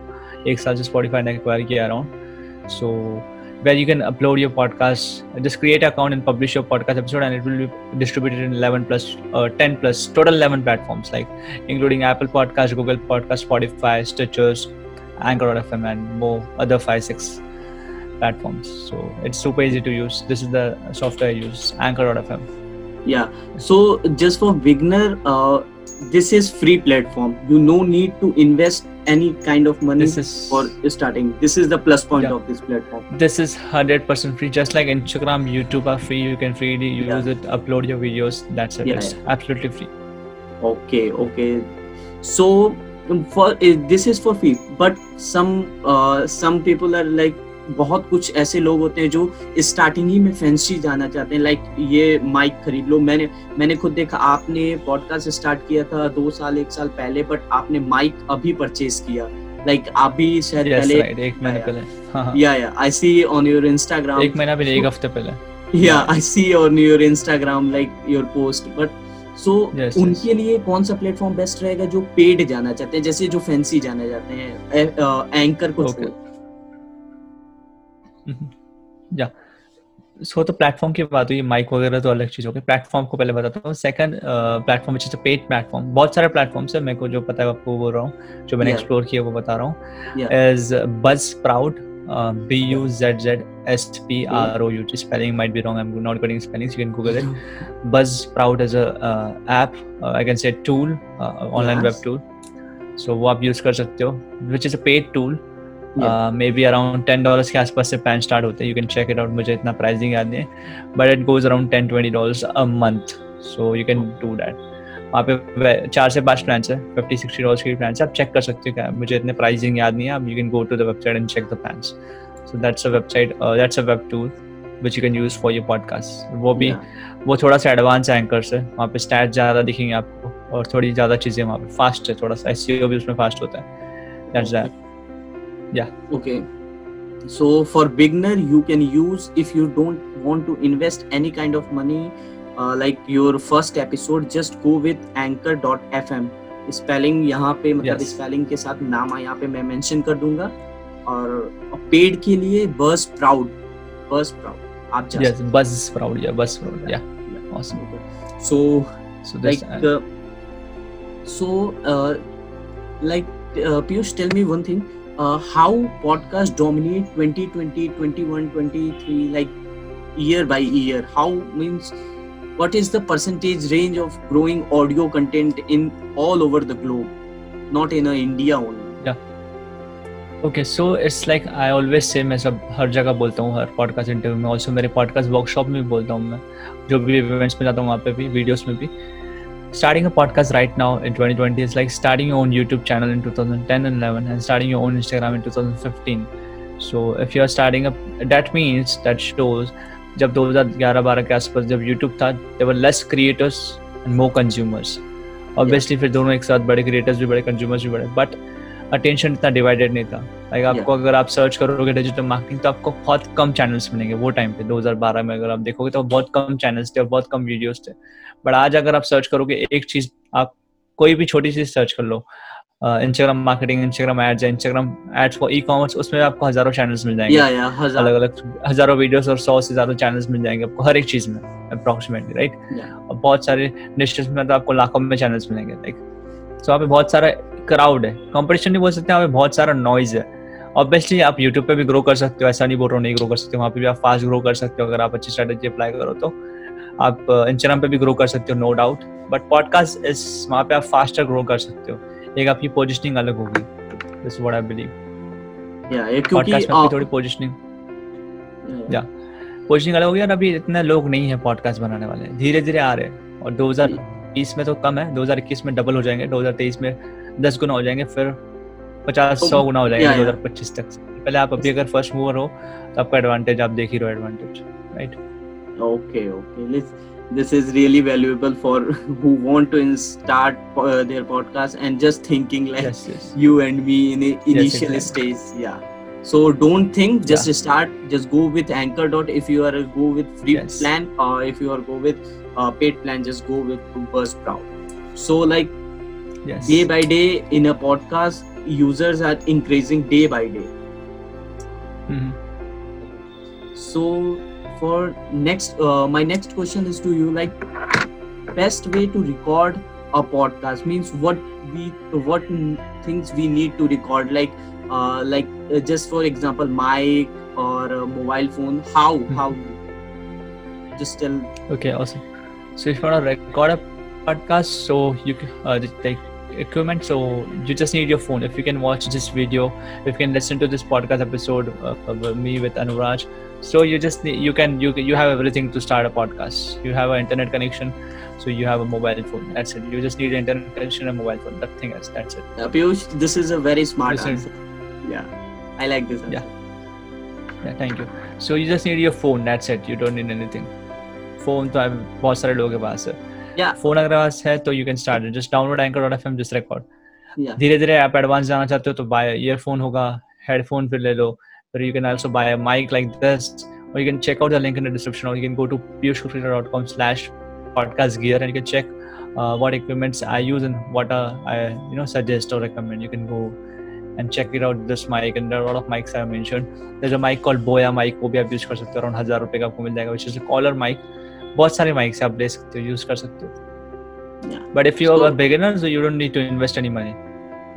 एक साल से Spotify ने acquire किया around. So where you can upload your podcast, just create an account and publish your podcast episode, and it will be distributed in 11 plus, uh, 10 plus, total 11 platforms like including Apple Podcast, Google Podcast, Spotify, Stitchers, Anchor.fm, and more other five six platforms. So it's super easy to use. This is the software I use, Anchor.fm. yeah so just for beginner uh, this is free platform you no need to invest any kind of money This is for starting this is the plus point Yeah. of this platform this is hundred percent free. Just like Instagram, YouTube are free. You can freely use Yeah. it, upload your videos. That's it. Yeah, it's absolutely free. okay okay so um, for uh, this is for free but some uh, some people are like बहुत कुछ ऐसे लोग होते हैं जो starting ही में fancy जाना चाहते हैं लाइक ये माइक खरीद लो मैंने मैंने खुद देखा आपने पॉडकास्ट स्टार्ट किया था दो साल एक साल पहले बट आपने माइक अभी परचेज किया लाइक आप भी शायद Yes, पहले right. एक महीने yeah. पहले. हाँ. yeah yeah i see on एक महीना नहीं, एक हफ़्ते पहले. i see on your instagram like your post but so Yes, उनके लिए कौन सा प्लेटफॉर्म बेस्ट रहेगा जो पेड जाना चाहते हैं जैसे जो फैंसी जाना चाहते हैं एंकर को Okay. या सो तो प्लेटफॉर्म की बात हुई माइक वगैरह तो अलग चीज़ हो गई प्लेटफॉर्म को पहले बताता हूँ second platform is paid platform बहुत सारे प्लेटफॉर्म्स है मेरे को जो पता है आपको बोल रहा हूँ जो मैंने Yeah. एक्सप्लोर किया वो बता रहा हूँ. Is Buzzsprout B U Z Z S P R O U T spelling might be wrong I'm not getting spellings you can google it Buzzsprout is a uh, app uh, I can say tool uh, online Yes. web tool so वो आप use कर सकते हो which is a paid tool. Maybe around ten dollars के आसपास से pan start होते हैं। You can check it out मुझे इतना प्राइसिंग याद नहीं है। But it goes around ten twenty dollars a month so you can do that वहाँ पे चार से पाँच प्लान है। फिफ्टी सिक्सटी डॉलर्स के प्लान आप चेक कर सकते हो क्या? मुझे इतने प्राइसिंग याद नहीं है। आप you can go to the website and check the plans so that's a website that's a web tool which you can use for your podcast वो भी Yeah. वो थोड़ा सा एडवांस है एंकर से। वहाँ पे स्टैट ज़्यादा दिखेंगे आपको और थोड़ी ज़्यादा चीज़ें वहाँ पे फास्ट है। थोड़ा सा एस भी उसमें फास्ट होता है। That's that okay so for beginner you can use if you don't want to invest any kind of money uh, like your first episode just go with anchor.fm spelling यहाँ पे मतलब Yes. Spelling के साथ नाम यहाँ पे मैं mention कर दूँगा और पेड के लिए बस प्राउड बस प्राउड आप जा yes buzz sprout yeah buzz sprout yeah awesome सकते so so like this uh, so uh, like uh, Piyush tell me one thing uh, how podcast dominate 2020 21 23 like year by year how means what is the percentage range of growing audio content in all over the globe not in uh, india only okay so it's like I always say मैं सब हर जगह बोलता हूँ हर podcast interview में also मेरे podcast workshop में भी बोलता हूँ मैं जो भी इवेंट्स में जाता हूँ वहाँ पे भी वीडियोस में भी starting a podcast right now in 2020 is like starting your own YouTube channel in 2010 and 11 and starting your own Instagram in 2015. So if you are starting up, that means that shows जब 2011-12 के आसपास जब YouTube था there were less creators and more consumers. Obviously फिर दोनों एक साथ बड़े creators भी बड़े consumers भी बड़े but अटेंशन इतना डिवाइडेड नहीं था। लाइक आपको अगर आप सर्च करोगे डिजिटल मार्केटिंग तो आपको बहुत कम चैनल्स मिलेंगे वो टाइम पे 2012 में अगर आप देखोगे तो बहुत कम चैनल्स थे और बहुत कम वीडियोस थे। बट आज अगर आप सर्च करोगे एक चीज़ आप कोई भी छोटी चीज़ सर्च कर लो इंस्टाग्राम मार्केटिंग इंस्टाग्राम एड्स या Instagram ads for e commerce उसमें आपको हज़ारों चैनल्स मिल जाएँगे। या या हज़ार। अलग अलग हज़ारों वीडियोस और सौ से ज़्यादा चैनल्स मिल जाएँगे आपको हर एक चीज़ में अप्रोक्सीमेटली राइट Yeah. और बहुत सारे निश्चित में तो आपको लाखों में चैनल्स मिलेंगे लाइक सो वहाँ पे बहुत सारा क्राउड है। कंपटीशन नहीं बोल सकते वहाँ पे बहुत सारा नॉइज़ है। ऑब्वियसली आप यूट्यूब पे भी ग्रो कर सकते हो ऐसा नहीं बोल रहा हूँ नहीं ग्रो कर सकते वहाँ पे भी आप फास्ट ग्रो कर सकते हो अगर आप अच्छी स्ट्रेटेजी अप्लाई करो तो। आप इंस्टाग्राम पे भी ग्रो कर सकते हो नो डाउट बट पॉडकास्ट इस वहाँ पे आप फास्टर ग्रो कर सकते हो। एक आपकी पोजिशनिंग अलग होगी। दिस व्हाट आई बिलीव या क्योंकि आप- थोड़ी पोजिशनिंग या। पोजिशनिंग अलग होगी और अभी इतने लोग नहीं है पॉडकास्ट बनाने वाले। धीरे धीरे आ रहे हैं। और 2020 में तो कम है 2021 में डबल हो जाएँगे 2023 में 10 गुना हो जाएँगे फिर 50 तो- 100 गुना हो जाएँगे या, या। 2025 तक पहले आप अभी अगर फ़र्स्ट मूवर हो तो आपका एडवांटेज आप देख ही रहो advantage right Okay, okay. This, is really valuable for who want to start uh, their podcast and just thinking like yes yes you and me in the initial yes, exactly. stage. Yeah. So don't think, just yeah. start. Just go with Anchor. Dot. If you are go with free Yes. plan, or if you are go with uh, paid plan, just go with Buzzsprout. So like yes day by day in a podcast, users are increasing day by day. Mm-hmm. so for next uh, my next question is to you like best way to record a podcast means what we what things we need to record like uh, like uh, just for example mic or a mobile phone how how just tell Okay, awesome. So if you want to record a podcast, so you can uh, like equipment. So you just need your phone. If you can watch this video, if you can listen to this podcast episode uh, of me with Anuraj, so you just need, you can you you have everything to start a podcast. You have an internet connection, so you have a mobile phone. That's it. You just need an internet connection and mobile phone. Nothing else. That's it. uh, Piyush, this is a very smart Listen. answer yeah i like this answer. Yeah. Yeah, thank you. So you just need your phone. That's it. You don't need anything. Phone तो बहुत सारे लोगों के पास है। Phone अगर पास है तो you can start just download Anchor dot F M जिस रिकॉर्ड धीरे धीरे आप एडवांस जाना चाहते हो तो बाय ईयरफोन होगा हेडफोन फिर ले लो। फिर you can also buy mic like this और you can check out the link in the description और you can go to Piyush Kukreja dot com slash podcast gear and you can check what equipments I use and what I you know suggest और recommend you can go and check it out this mic and lot of mics I mention that's a mic called Boya mic वो भी आप use कर सकते हो around 1000 रुपए का आपको मिल जाएगा which is a collar mic बहुत सारे mics आप ले सकते हो यूज़ कर सकते हो। So- a beginner so you don't need to invest any money.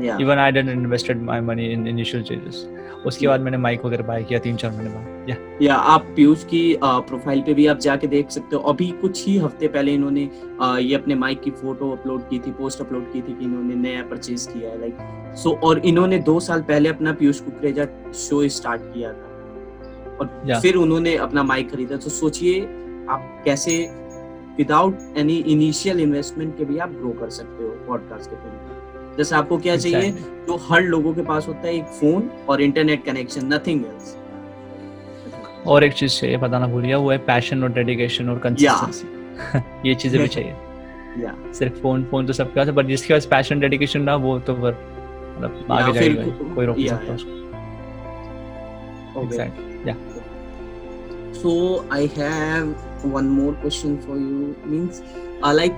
Yeah. Even I didn't invested my money in initial stages उसके बाद मैंने माइक वगैरह बाय किया तीन चार महीने बाद। या या आप पीयूष की प्रोफ़ाइल पे भी आप जाके देख सकते हो। अभी कुछ ही हफ़्ते पहले इन्होंने ये अपने माइक की फ़ोटो अपलोड की थी पोस्ट अपलोड की थी कि इन्होंने नया परचेज किया है लाइक सो और इन्होंने दो साल पहले अपना पीयूष कुकरेजा शो स्टार्ट किया था। और. फिर उन्होंने अपना माइक खरीदा। तो सोचिए आप कैसे विदाउट एनी इनिशियल इन्वेस्टमेंट के भी आप ग्रो कर सकते हो पॉडकास्ट के थ्रू जैसे आपको क्या चाहिए? जो हर लोगों के पास होता है एक फ़ोन और इंटरनेट कनेक्शन नथिंग एल्स और एक चीज़ चाहिए बताना भूल गया वो है पैशन और डेडिकेशन और कंसिस्टेंसी ये चीज़ें भी चाहिए। या सिर्फ़ फ़ोन फ़ोन तो सबके पास है पर जिसके पास पैशन डेडिकेशन ना वो तो फिर मतलब आगे जाएगा कोई रोक नहीं सकता उसको। Okay. Exactly. So I have one more question for you. Means, uh, like,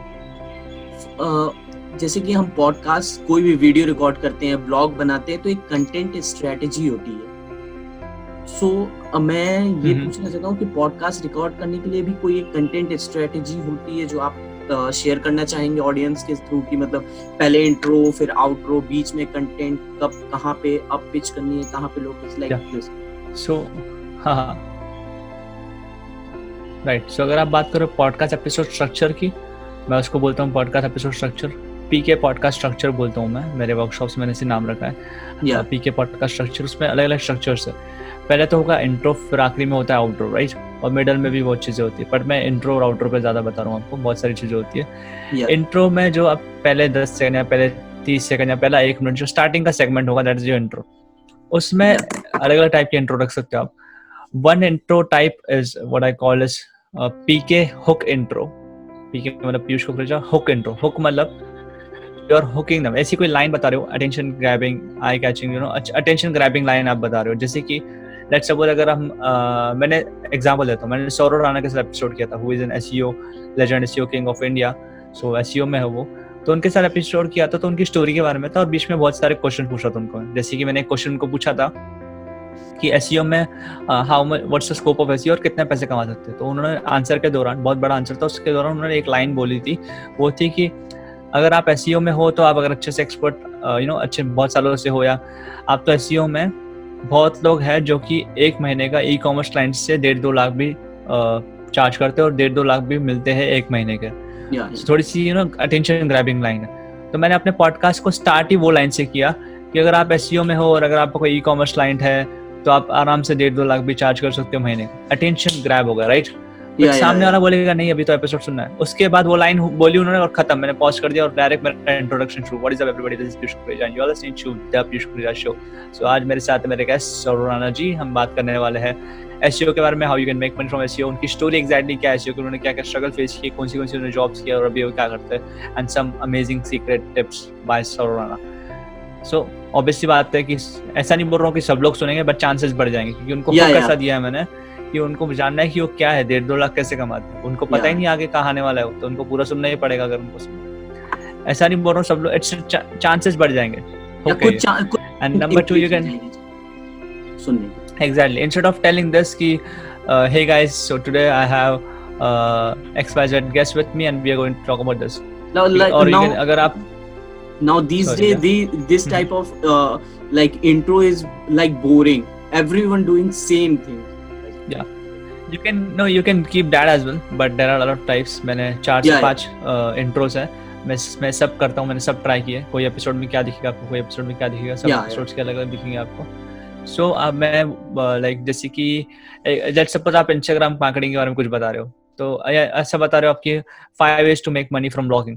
uh, जैसे कि हम पॉडकास्ट कोई भी वीडियो रिकॉर्ड करते हैं ब्लॉग बनाते हैं तो एक कंटेंट स्ट्रेटजी होती है सो so, मैं ये। पूछना चाहता हूँ कि पॉडकास्ट रिकॉर्ड करने के लिए भी कोई एक कंटेंट स्ट्रेटेजी होती है जो आप शेयर करना चाहेंगे ऑडियंस के थ्रू की मतलब पहले इंट्रो फिर आउटरो बीच में कंटेंट कब कहाँ पे अप पिच करनी है कहाँ पे लोग लाइक दिस सो हाँ राइट सो अगर आप बात करो पॉडकास्ट एपिसोड स्ट्रक्चर की मैं उसको बोलता हूँ podcast episode structure P K podcast structure बोलता हूँ मैं मेरे वर्कशॉप्स में मैंने इसे नाम रखा है। या पी के पॉडकास्ट स्ट्रक्चर उसमें अलग अलग स्ट्रक्चर्स है। पहले तो होगा इंट्रो फिर आखिरी में होता है आउटडोर राइट और मिडल में भी बहुत चीज़ें होती है बट मैं इंट्रो और आउटडोर पे ज़्यादा बता रहा हूँ आपको बहुत सारी चीज़ें होती है। इंट्रो में जो आप पहले दस सेकंड या पहले तीस सेकंड या पहला एक मिनट जो स्टार्टिंग का सेगमेंट होगा दैट इज़ योर इंट्रो उसमें अलग अलग टाइप के इंट्रो रख सकते हो आप। One intro type is what I call is PK hook intro. PK मतलब Piyush Kukreja hook intro. Hook मतलब यू आर हुकिंग दम ऐसी कोई लाइन बता रहे हो attention grabbing eye catching you know attention grabbing line आप बता रहे हो। जैसे कि लेट्स सपोज़ अगर हम मैंने एग्जांपल देता हूँ, मैंने सौरव राणा के साथ एपिसोड किया था who is an SEO legend SEO king of India so SEO में है वो। तो उनके साथ एपिसोड किया था तो उनकी स्टोरी के बारे में था, और बीच में बहुत सारे क्वेश्चन पूछा था उनको। जैसे कि मैंने एक क्वेश्चन उनको पूछा था कि एसईओ में how much what's the scope of SEO और कितने पैसे कमा सकते हैं? तो उन्होंने आंसर के दौरान बहुत बड़ा आंसर था उसके दौरान उन्होंने एक लाइन बोली थी वो थी कि अगर आप एसईओ में हो तो आप अगर अच्छे से एक्सपर्ट यू नो अच्छे बहुत सालों से हो या आप तो एसईओ में बहुत लोग हैं जो कि एक महीने का ई कॉमर्स क्लाइंट से डेढ़ दो लाख भी चार्ज करते हैं और डेढ़ दो लाख भी मिलते हैं एक महीने के। So, थोड़ी सी you know attention grabbing line है। तो मैंने अपने पॉडकास्ट को स्टार्ट ही वो लाइन से किया कि अगर आप एस में हो और अगर आपका कोई ई कॉमर्स क्लाइंट है तो आप आराम से डेढ़ दो लाख भी चार्ज कर सकते हो महीने अटेंशन ग्रैब होगा राइट या सामने वाला बोलेगा नहीं अभी तो एपिसोड सुनना है। उसके बाद वो लाइन बोली उन्होंने और खत्म। मैंने पॉज कर दिया और डायरेक्ट मेरा इंट्रोडक्शन शुरू। What is up everybody this is Piyush Kukreja and you are listening to the Piyush Kukreja show so आज मेरे साथ मेरे गेस्ट सौरव राणा जी हम बात करने वाले हैं एसईओ के बारे में how you can make money from SEO उनकी स्टोरी एग्जैक्टली क्या है एसईओ की? उन्होंने क्या क्या स्ट्रगल फेस किए कौन सी कौन सी उन्होंने जॉब्स किया और अभी वो क्या करते हैं? And some amazing secret tips by Saurav Rana so obviously बात है कि ऐसा नहीं बोल रहा हूँ कि सब लोग सुनेंगे बट चांसेस बढ़ जाएँगे क्योंकि उनको Yeah, yeah, yeah. दिया है मैंने कि उनको जानना है कि वो क्या है डेढ़ दो लाख कैसे कमाते हैं। उनको पता ही नहीं आगे कहाँ आने वाला है तो उनको पूरा सुनना ही पड़ेगा अगर उनको सुनना ऐसा नहीं बोल रहा हूँ सब लोग इट्स चांसेस बढ़ जाएँगे। And number two you can सुनने को। Exactly. Instead of telling this ki uh, hey guys so today i have uh, xyz guest with me and we are going to talk about this. Now, like, और now, can, अगर आप now these Sorry, days yeah. the, this Mhm. type of uh, like intro is like boring everyone doing same thing yeah you can no you can keep that as well but there are a lot of types मैंने चार Yeah, से. पाँच intros है मैं मैं सब करता हूँ मैंने सब ट्राई किए कोई एपिसोड में क्या दिखेगा आपको कोई एपिसोड में क्या दिखेगा सब. एपिसोड्स के अलग अलग दिखेंगे आपको सो so, अब मैं लाइक जैसे कि लेट सपोज़ आप इंस्टाग्राम मार्केटिंग के बारे में कुछ बता रहे हो तो ऐसा बता रहे हो आपकी five ways to make money from blogging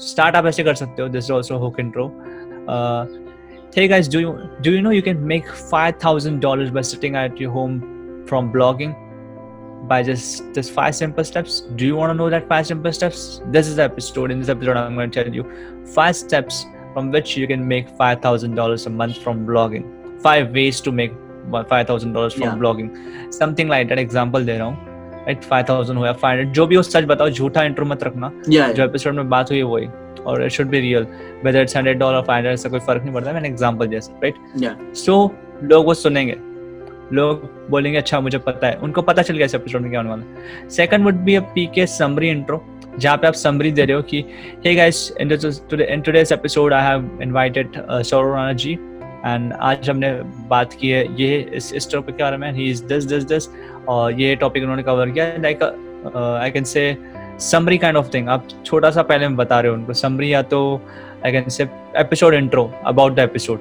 start आप ऐसे कर सकते हो this also hook intro hey guys do you do you know you can make $5000 by sitting at your home from blogging by just just five simple steps do you want to know that five simple steps this is the episode in this episode i'm going to tell you five steps from which you can make $5000 a month from blogging five ways to make $5000 from Yeah. blogging something like that example दे रहा हूँ right 5000 हो या 500 जो भी हो सच बताओ झूठा इंट्रो मत रखना। Yeah, जो एपिसोड में बात हुई है वही और it should be real whether it's hundred dollar five hundred ऐसा कोई फ़र्क नहीं पड़ता मैंने एग्जांपल दिया राइट. सो लोग वो सुनेंगे। लोग बोलेंगे अच्छा मुझे पता है। उनको पता चल गया इस एपिसोड में क्या होने वाला second would be a PK summary intro जहाँ पे आप समरी दे रहे हो कि hey guys in in today's episode I have invited Saurav Rana ji and आज हमने बात की है ये इस इस टॉपिक के बारे में ही इज़ दिस दिस दिस और ये टॉपिक उन्होंने कवर किया like I can say summary kind of thing आप छोटा सा पहले में बता रहे हो उनको समरी या तो I can say episode intro about the episode.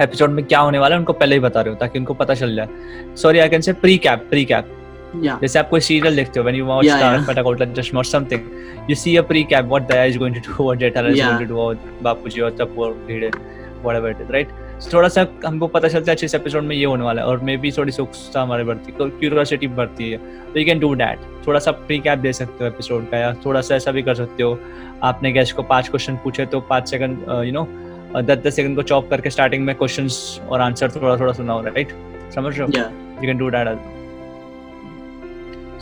Episode में क्या होने वाला है उनको पहले ही बता रहे हो ताकि उनको पता चल जाए sorry I can say precap precap yeah. जैसे आप कोई सीरियल देखते हो when you watch Star yeah. पटाकोट जस्ट और something you see a precap what Daya is going to do what Jethalal is going to do Bapuji और तप्पू और भीड़े व्हाटएवर इट इज़ राइट थोड़ा सा हमको पता चलता है अच्छे एपिसोड में ये होने वाला है और मे बी थोड़ी उत्सुकता हमारी बढ़ती है बढ़ती है। तो यू कैन डू थोड़ा सा प्री कैप दे सकते हो एपिसोड का या थोड़ा सा ऐसा भी कर सकते हो। आपने गेस्ट को पाँच क्वेश्चन पूछे तो पाँच सेकंड यू नो दस दस सेकंड को चॉप करके स्टार्टिंग में क्वेश्चन और आंसर थोड़ा थोड़ा सुना हो राइट समझ रहे हो? Yeah. you can do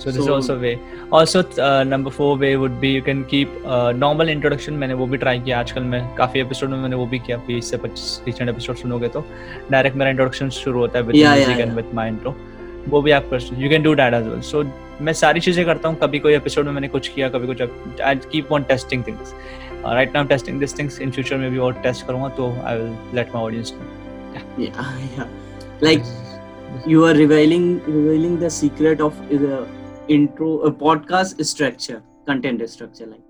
So this is So- also a way. Also uh, number four way would be you can keep uh, normal introduction. मैंने वो भी ट्राई किया आजकल मैं। काफ़ी एपिसोड में मैंने वो भी किया बीस से पच्चीस रिसेंट एपिसोड सुनोगे तो। डायरेक्ट मेरा इंट्रोडक्शन शुरू होता है with Yeah, music yeah, and. With my intro वो भी आप कर you can do that as well so मैं सारी चीज़ें करता हूँ। कभी कोई एपिसोड में मैंने कुछ किया कभी कुछ I keep on testing things right now testing this things in future में भी और टेस्ट करूँगा तो I will let my audience know Yeah, yeah. Like you are revealing revealing the secret of the intro uh, podcast structure, content structure. Like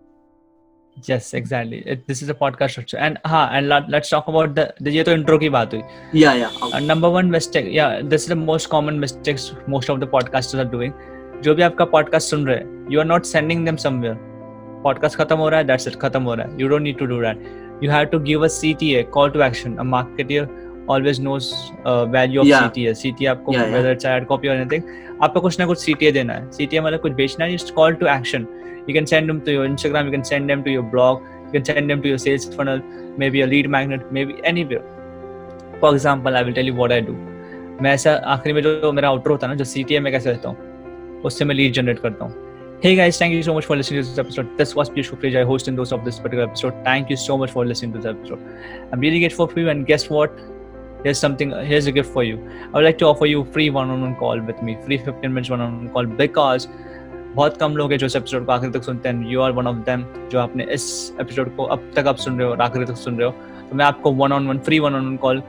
yes exactly it, this is a podcast structure and हाँ and let, let's talk about the, the ये तो intro की बात हुई yeah, yeah. okay. And number one mistake, yeah, this is the most common mistakes most of the podcasters are doing. जो भी आपका podcast सुन रहे हैं, you are not sending them somewhere. Podcast खत्म हो रहा है, that's it, खत्म हो रहा है. You don't need to do that. You have to give a CTA, call to action. A marketer always knows uh, value of Yeah. CTA. CTA आपको Yeah, whether yeah. it's ad copy or anything, आपको कुछ ना कुछ CTA देना है. CTA मतलब कुछ बेचना है, just call to action. You can send them to your Instagram, you can send them to your blog, you can send them to your sales funnel, maybe a lead magnet, maybe anywhere. For example I will tell you what I do मैं ऐसा आखिरी में जो मेरा outer होता है ना जो सी टी में कैसे रहता हूँ उससे मैं लीड जनरेट करता हूँ Hey guys, thank you so much for listening to this episode. This was Piyush Kukreja, host and host of this particular episode. Thank you so much for listening to this episode. I'm really grateful for you, and guess what? Here's something. Here's a gift for you. I would like to offer you free one-on-one call with me, free 15 minutes one-on-one call because बहुत कम लोग हैं जो इस episode को आखिर तक सुनते हैं you are one of them जो आपने इस एपिसोड को अब तक आप सुन रहे हो और आखिर तक सुन रहे हो तो मैं आपको one on one free one on one call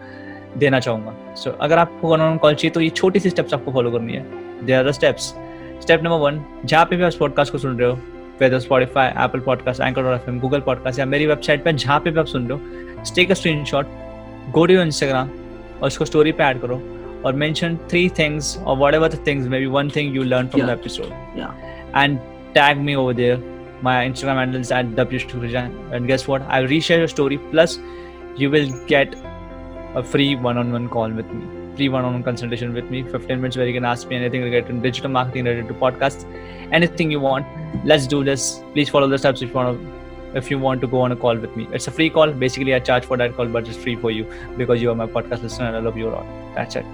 देना चाहूँगा सो so, अगर आपको वन ऑन कॉल चाहिए तो ये छोटी सी स्टेप्स आपको फॉलो करनी है they are the steps step number one जहाँ पे भी आप पॉडकास्ट को सुन रहे हो whether Spotify Apple podcast anchor dot FM Google podcast या मेरी वेबसाइट पर जहाँ पे भी आप सुन रहे हो take a screenshot go to Instagram और उसको स्टोरी पे ऐड करो और मेंशन थ्री थिंग्स और whatever the things may be one thing you learn from the. Episode Yeah. and tag me over there. My Instagram handle is at wshukrijan. And guess what? I'll reshare your story. Plus, you will get a free one-on-one call with me. Free one-on-one consultation with me. 15 minutes where you can ask me anything related to digital marketing, related to podcasts, anything you want. Let's do this. Please follow the steps if you want to. If you want to go on a call with me, it's a free call. Basically, I charge for that call, but it's free for you because you are my podcast listener and I love you a lot. That's it.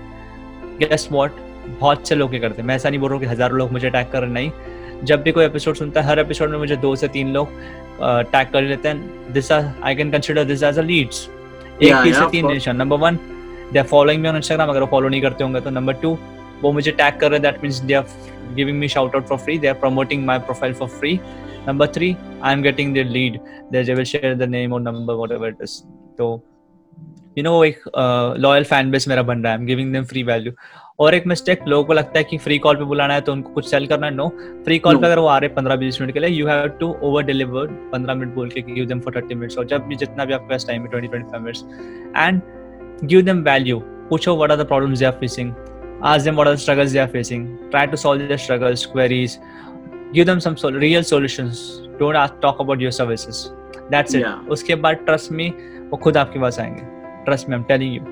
Guess what? बहुत से लोग ये करते हैं मैं ऐसा नहीं बोल रहा हूँ कि हज़ारों लोग मुझे टैग कर रहे नहीं जब भी कोई एपिसोड सुनता है हर एपिसोड में मुझे दो से तीन लोग टैग कर लेते हैं this I can consider this as a leads एक Yeah, से तीन. निशान number one they are following me on Instagram अगर वो फॉलो नहीं करते होंगे तो नंबर टू वो मुझे टैग कर रहे हैं that means they are giving me shout out for free they are promoting my profile for free number three I am getting their lead they will share the name और number whatever it is तो you know एक loyal fan base मेरा बन रहा है। Giving them free value और एक mistake लोगों को लगता है कि फ्री कॉल पे बुलाना है तो उनको कुछ सेल करना है? नो फ्री कॉल पे अगर वो आ रहे पंद्रह बीस मिनट के लिए you have to over deliver पंद्रह मिनट बोल के give them for thirty minutes और जब भी जितना भी आपके पास टाइम है twenty twenty five minutes and give them value पूछो what are the problems they are facing ask them what are the struggles they are facing. Try to solve their struggles queries. give them some sol- real solutions don't ask, talk about your services that's it Yeah. उसके बाद trust me वो खुद आपके पास आएंगे trust me I'm telling you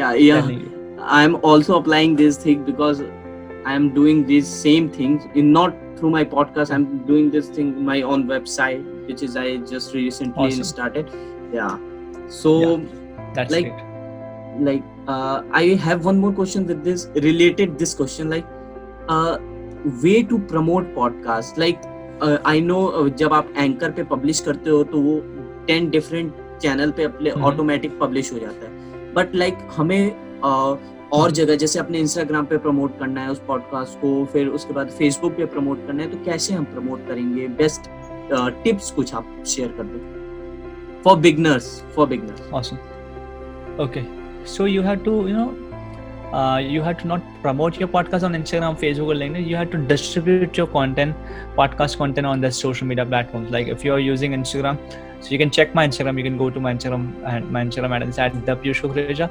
Yeah, yeah. telling you I'm also applying this thing because I'm doing these same things in not through my podcast. I'm doing this thing in my own website, which is I just recently Awesome. started. Yeah. So that's Like- great like uh, I have one more question with this related this question like uh, way to promote podcast like I know uh, जब आप Anchor पे publish करते हो तो वो ten different channel पे अपने हम्म। Automatic publish हो जाता है। बट लाइक like, हमें uh, और हम्म। जगह जैसे अपने इंस्टाग्राम पे प्रमोट करना है उस पॉडकास्ट को फिर उसके बाद फेसबुक पे प्रमोट करना है तो कैसे हम प्रमोट करेंगे? बेस्ट टिप्स कुछ आप शेयर कर दो। For beginners for beginners okay so you you have to you know uh, you have to not promote your podcast on instagram facebook or linkedin. You have to distribute your content podcast content on the social media platforms. Like if you're using instagram so you can check my instagram. You can go to my instagram and my instagram handle is at the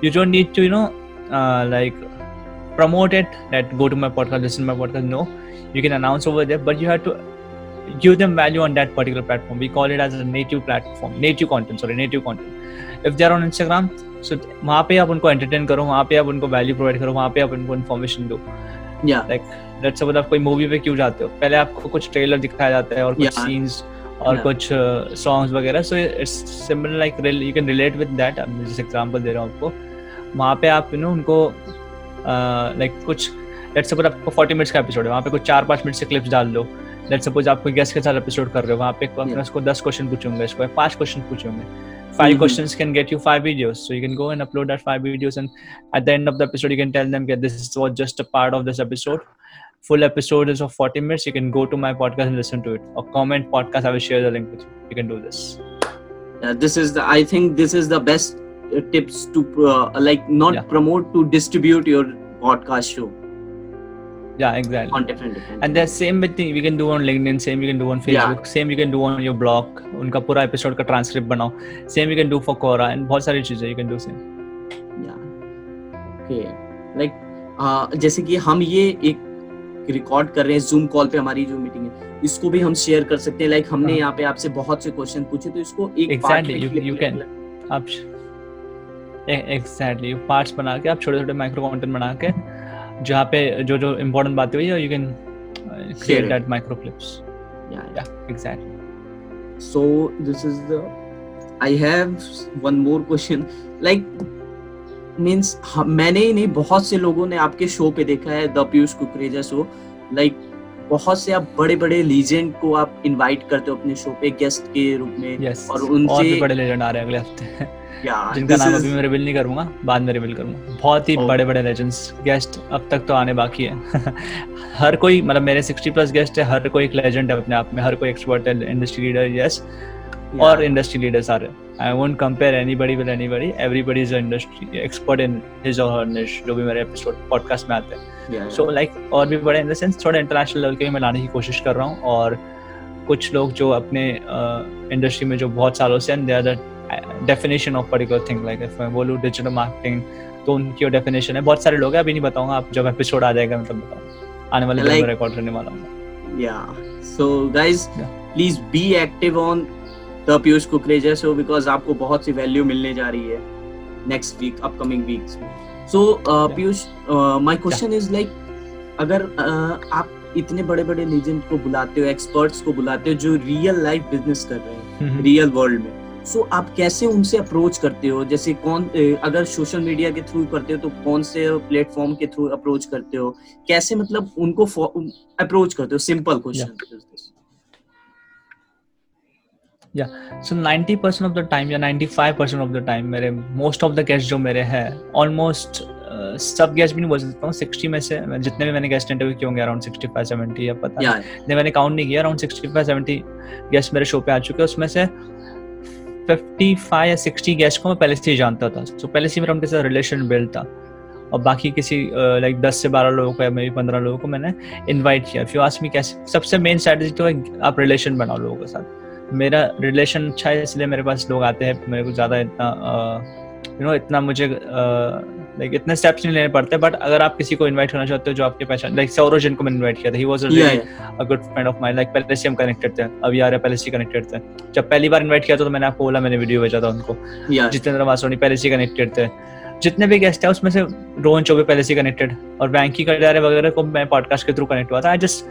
you don't need to you know uh, like promote it that go to my podcast listen to my podcast. No. You can announce over there but you have to give them value on that particular platform. We call it as a native platform native content sorry native content. If they're on instagram so वहाँ पे आप उनको entertain करो वहाँ पे आप उनको value provide करो वहाँ पे आप उनको इन्फॉर्मेशन दो। या लेट्स सपोज़ आप कोई मूवी पे क्यों जाते हो? पहले आपको कुछ ट्रेलर दिखाया जाता है और कुछ Yeah. सीन्स और Yeah. कुछ सॉन्ग्स वगैरह। So it's similar like you can relate with that मैं जिस एग्जांपल दे रहा हूँ आपको। वहाँ पे आप यू नो उनको लाइक कुछ लेट्स सपोज़ आपको 40 मिनट्स का एपिसोड है। वहाँ पे कुछ चार पाँच मिनट से क्लिप्स डाल दो। लेट्स सपोज़ आप कोई गेस्ट के साथ एपिसोड कर रहे हो। वहाँ पे Yeah. उसको दस क्वेश्चन पूछूँगे इसको पाँच क्वेश्चन पूछूँगे। Five Mhm. questions can get you five videos so you can go and upload that five videos and at the end of the episode you can tell them that this was just a part of this episode full episode is of 40 minutes you can go to my podcast and listen to it or comment podcast i will share the link with you you can do this Yeah, this is the. I think this is the best tips to uh, like not Yeah. promote to distribute your podcast show yeah exactly on different different. and the same with thing we can do on linkedin same you can do on facebook same you can do on your blog उनका पूरा episode का transcript बनाओ same you can do for Quora and बहुत सारी चीज़ें you can do same yeah. Okay. Like uh, जैसे कि हम ये एक रिकॉर्ड कर रहे हैं जूम कॉल पे हमारी जो मीटिंग है इसको भी हम शेयर कर सकते हैं लाइक हमने हाँ। यहाँ पे आपसे बहुत से क्वेश्चन पूछे तो इसको एक you करके can. आप एग्जैक्टली पार्ट्स बना के आप छोटे छोटे माइक्रो कंटेंट बना के जहाँ पे जो जो इम्पोर्टेंट बातें हुई you can create that micro clips. या exactly so this is the I have one more question like means मैंने ही नहीं बहुत से लोगों ने आपके शो पे देखा है the Piyush Kukreja show like बहुत से आप बड़े बड़े लीजेंड को आप इनवाइट करते हो अपने शो पे गेस्ट के रूप में yes, और उनसे और भी बड़े लेजेंड आ रहे हैं अगले हफ़्ते। जिनका नाम अभी मैं रिवील नहीं करूँगा बाद में रिवील करूँगा। बहुत ही Oh. बड़े बड़े लेजेंड्स गेस्ट अब तक तो आने बाकी है। हर कोई मतलब मेरे 60 प्लस गेस्ट है हर कोई एक लेजेंड है अपने आप में हर कोई एक्सपर्ट है इंडस्ट्री लीडर यस और industry leaders are I won't compare anybody with anybody everybody is industry expert in his or her niche जो भी मेरे एपिसोड पॉडकास्ट में आते हैं। सो लाइक और भी बड़े इन द सेंस थोड़े इंटरनेशनल लेवल के भी मैं लाने की कोशिश कर रहा हूँ। और कुछ लोग जो अपने इंडस्ट्री में जो बहुत सालों से they are the definition of particular thing like if मैं बोलूँ डिजिटल मार्केटिंग तो उनकी वो डेफिनेशन है। बहुत सारे लोग हैं अभी नहीं बताऊँगा आप जब एपिसोड आ जाएगा मतलब बताऊँगा। आने वाले Like- में रिकॉर्ड करने वाला हूँ। Yeah. So guys Yeah. please be active the Piyush Kukreja show because आपको बहुत सी वैल्यू मिलने जा रही है next week upcoming weeks so Piyush my question is like अगर uh, आप इतने बड़े बड़े लीजेंड को बुलाते हो एक्सपर्ट्स को बुलाते हो जो रियल लाइफ बिज़नेस कर रहे हैं रियल वर्ल्ड में। सो so, आप कैसे उनसे अप्रोच करते हो? जैसे कौन अगर सोशल मीडिया के थ्रू करते हो तो कौन से प्लेटफॉर्म के थ्रू अप्रोच करते हो? कैसे मतलब उनको अप्रोच करते हो? Simple question so 90 percent of the time या 95 परसेंट ऑफ़ द टाइम मेरे मोस्ट ऑफ़ द गेस्ट जो मेरे हैं ऑलमोस्ट सब गेस्ट भी नहीं बोल सकता हूँ 60 में से जितने भी मैंने गेस्ट इंटरव्यू किए होंगे अराउंड 65 70 या पता या नहीं। मैंने काउंट नहीं किया अराउंड 65 70 गेस्ट मेरे शो पे आ चुके हैं उसमें से 55 या 60 गेस्ट को मैं पहले से ही जानता था। सो पहले से मेरा उनके साथ रिलेशन बिल्ड था। और बाकी किसी लाइक 10 से 12 लोगों को या मे बी 15 लोगों को मैंने इनवाइट किया। इफ़ यू आस्क मी कैसे सबसे मेन स्ट्रेटजी तो है आप रिलेशन बनाओ लोगों के साथ। मेरा रिलेशन अच्छा है इसलिए मेरे पास लोग आते हैं मेरे को ज़्यादा इतना यू नो इतना मुझे लाइक इतने स्टेप्स नहीं लेने पड़ते बट अगर आप किसी को इनवाइट करना चाहते हो जो आपके पहचान लाइक सौरव जिनको मैंने इनवाइट किया था he was a good friend of mine like पहले से हम कनेक्टेड थे अभी आ रहे पहले से कनेक्टेड थे। जब पहली बार इनवाइट किया था तो मैंने आपको बोला मैंने वीडियो भेजा था उनको। जितेंद्र वासोनी पहले से कनेक्टेड थे। जितने भी गेस्ट हैं उसमें से रोहन चौबे पहले से कनेक्टेड और बैंकी कटारे वगैरह को मैं पॉडकास्ट के थ्रू कनेक्ट हुआ था। I just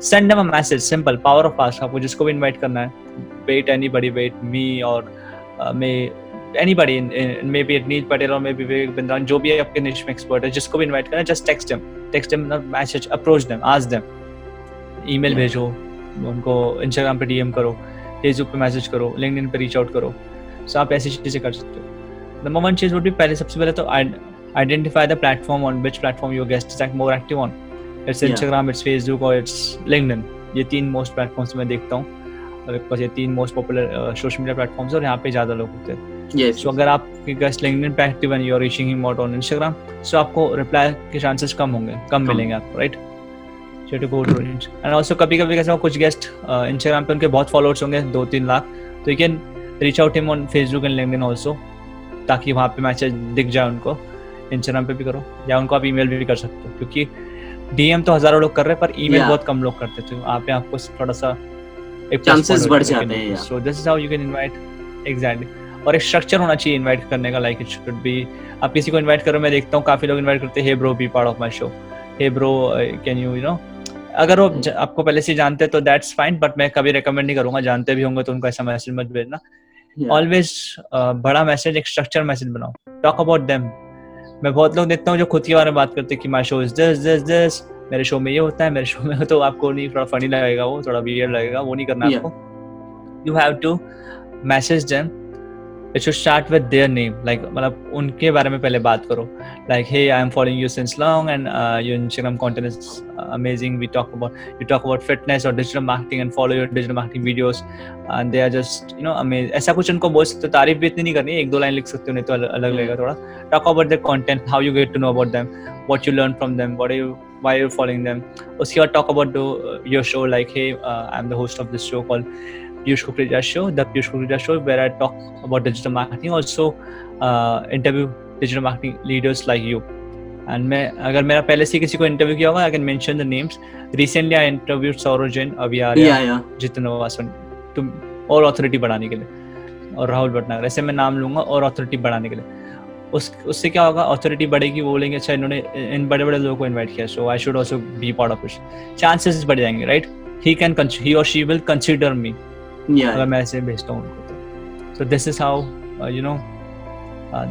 send them a message simple power of ask आपको जिसको भी इनवाइट करना है। वेट एनीबॉडी वेट मी और may anybody may be Neil Patel और मे बी विवेक बिंद्रान जो भी आपके निश में एक्सपर्ट है जिसको भी इन्वाइट करना है just text them text them message approach them ask them email Yeah. भेजो उनको इंस्टाग्राम पे डीएम करो फेसबुक पे मैसेज करो लिंक्डइन पे रीच आउट करो। सो आप ऐसी चीज़ें कर सकते हो। नंबर वन चीज़ वुड भी पहले सबसे पहले तो identify the platform on which platform your guest is more active on it's Instagram it's Facebook और इट्स लिंक्डइन ये तीन मोस्ट प्लेटफॉर्म्स मैं देखता हूँ। बिकॉज़ ये तीन most popular social media platforms और यहाँ पे ज़्यादा लोग होते हैं। यस सो अगर गेस्ट लिंक्डइन पे active and you are reaching him out on Instagram so आपको रिप्लाई के चांसेस कम होंगे कम कम। मिलेंगे आपको right so to go to reach and कभी कभी कैसा कुछ गेस्ट इंस्टाग्राम पे उनके बहुत फॉलोअर्स होंगे दो तीन लाख। तो you can reach out him on Facebook and LinkedIn also ताकि वहाँ पे मैसेज दिख जाए उनको। इंस्टाग्राम पे भी करो या उनको आप ईमेल भी कर सकते हो क्योंकि डीएम तो हज़ारों लोग कर रहे हैं पर ईमेल Yeah. बहुत कम लोग करते थे वहाँ पे आपको थोड़ा सा एक Chances बढ़ जाते हैं. So this is how you can invite exactly और एक स्ट्रक्चर होना चाहिए इनवाइट करने का लाइक इट शुड बी आप किसी को इनवाइट करो मैं देखता हूँ काफ़ी लोग इनवाइट करते हैं hey bro be part of my show hey bro can you you know अगर वो आपको पहले से जानते हैं तो दैट्स फाइन बट मैं कभी रेकमेंड नहीं करूँगा जानते भी होंगे तो उनको ऐसा मैसेज मत भेजना। ऑलवेज बड़ा मैसेज एक स्ट्रक्चर मैसेज बनाओ। टॉक अबाउट देम मैं बहुत लोग देखता हूँ जो खुद के बारे में बात करते हैं कि my show is this this this मेरे शो में ये होता है मेरे शो में तो आपको नहीं थोड़ा फनी लगेगा वो थोड़ा वियर्ड लगेगा वो नहीं करना Yeah. आपको you have to message them it should start with their name like मतलब उनके बारे में पहले बात करो like hey I am following you since long and your Instagram content is amazing we talk about you talk about fitness or digital marketing and follow your digital marketing videos and they are just you know amazing ऐसा कुछ उनको बोल सकते हो तारीफ़ भी इतनी नहीं करनी एक दो लाइन लिख सकते हो नहीं तो अलग लगेगा थोड़ा talk about their content how you get to know about them what you learn from them what are you why you're following them उसके बाद talk about the, uh, your show like hey uh, I'm the host of this show called Piyush Kukrija show the Piyush Kukrija show where I talk about digital marketing also uh, interview digital marketing leaders like you. And मैं अगर मेरा पहले से किसी को interview किया होगा I can mention the names recently I interview Saurabh Jain yeah. Jitin Vasan तुम और अथॉरिटी बढ़ाने के लिए और राहुल भटनागर ऐसे मैं नाम लूँगा और अथॉरिटी बढ़ाने के लिए. उस उससे क्या होगा अथॉरिटी बढ़ेगी वो बोलेंगे अच्छा इन्होंने इन बड़े बड़े लोगों को इनवाइट किया so I should also be part of it chances बढ़ जाएँगे राइट ही कैन ही और शी विल कंसीडर मी. अगर मैं ऐसे भेजता हूँ उनको so this is how you know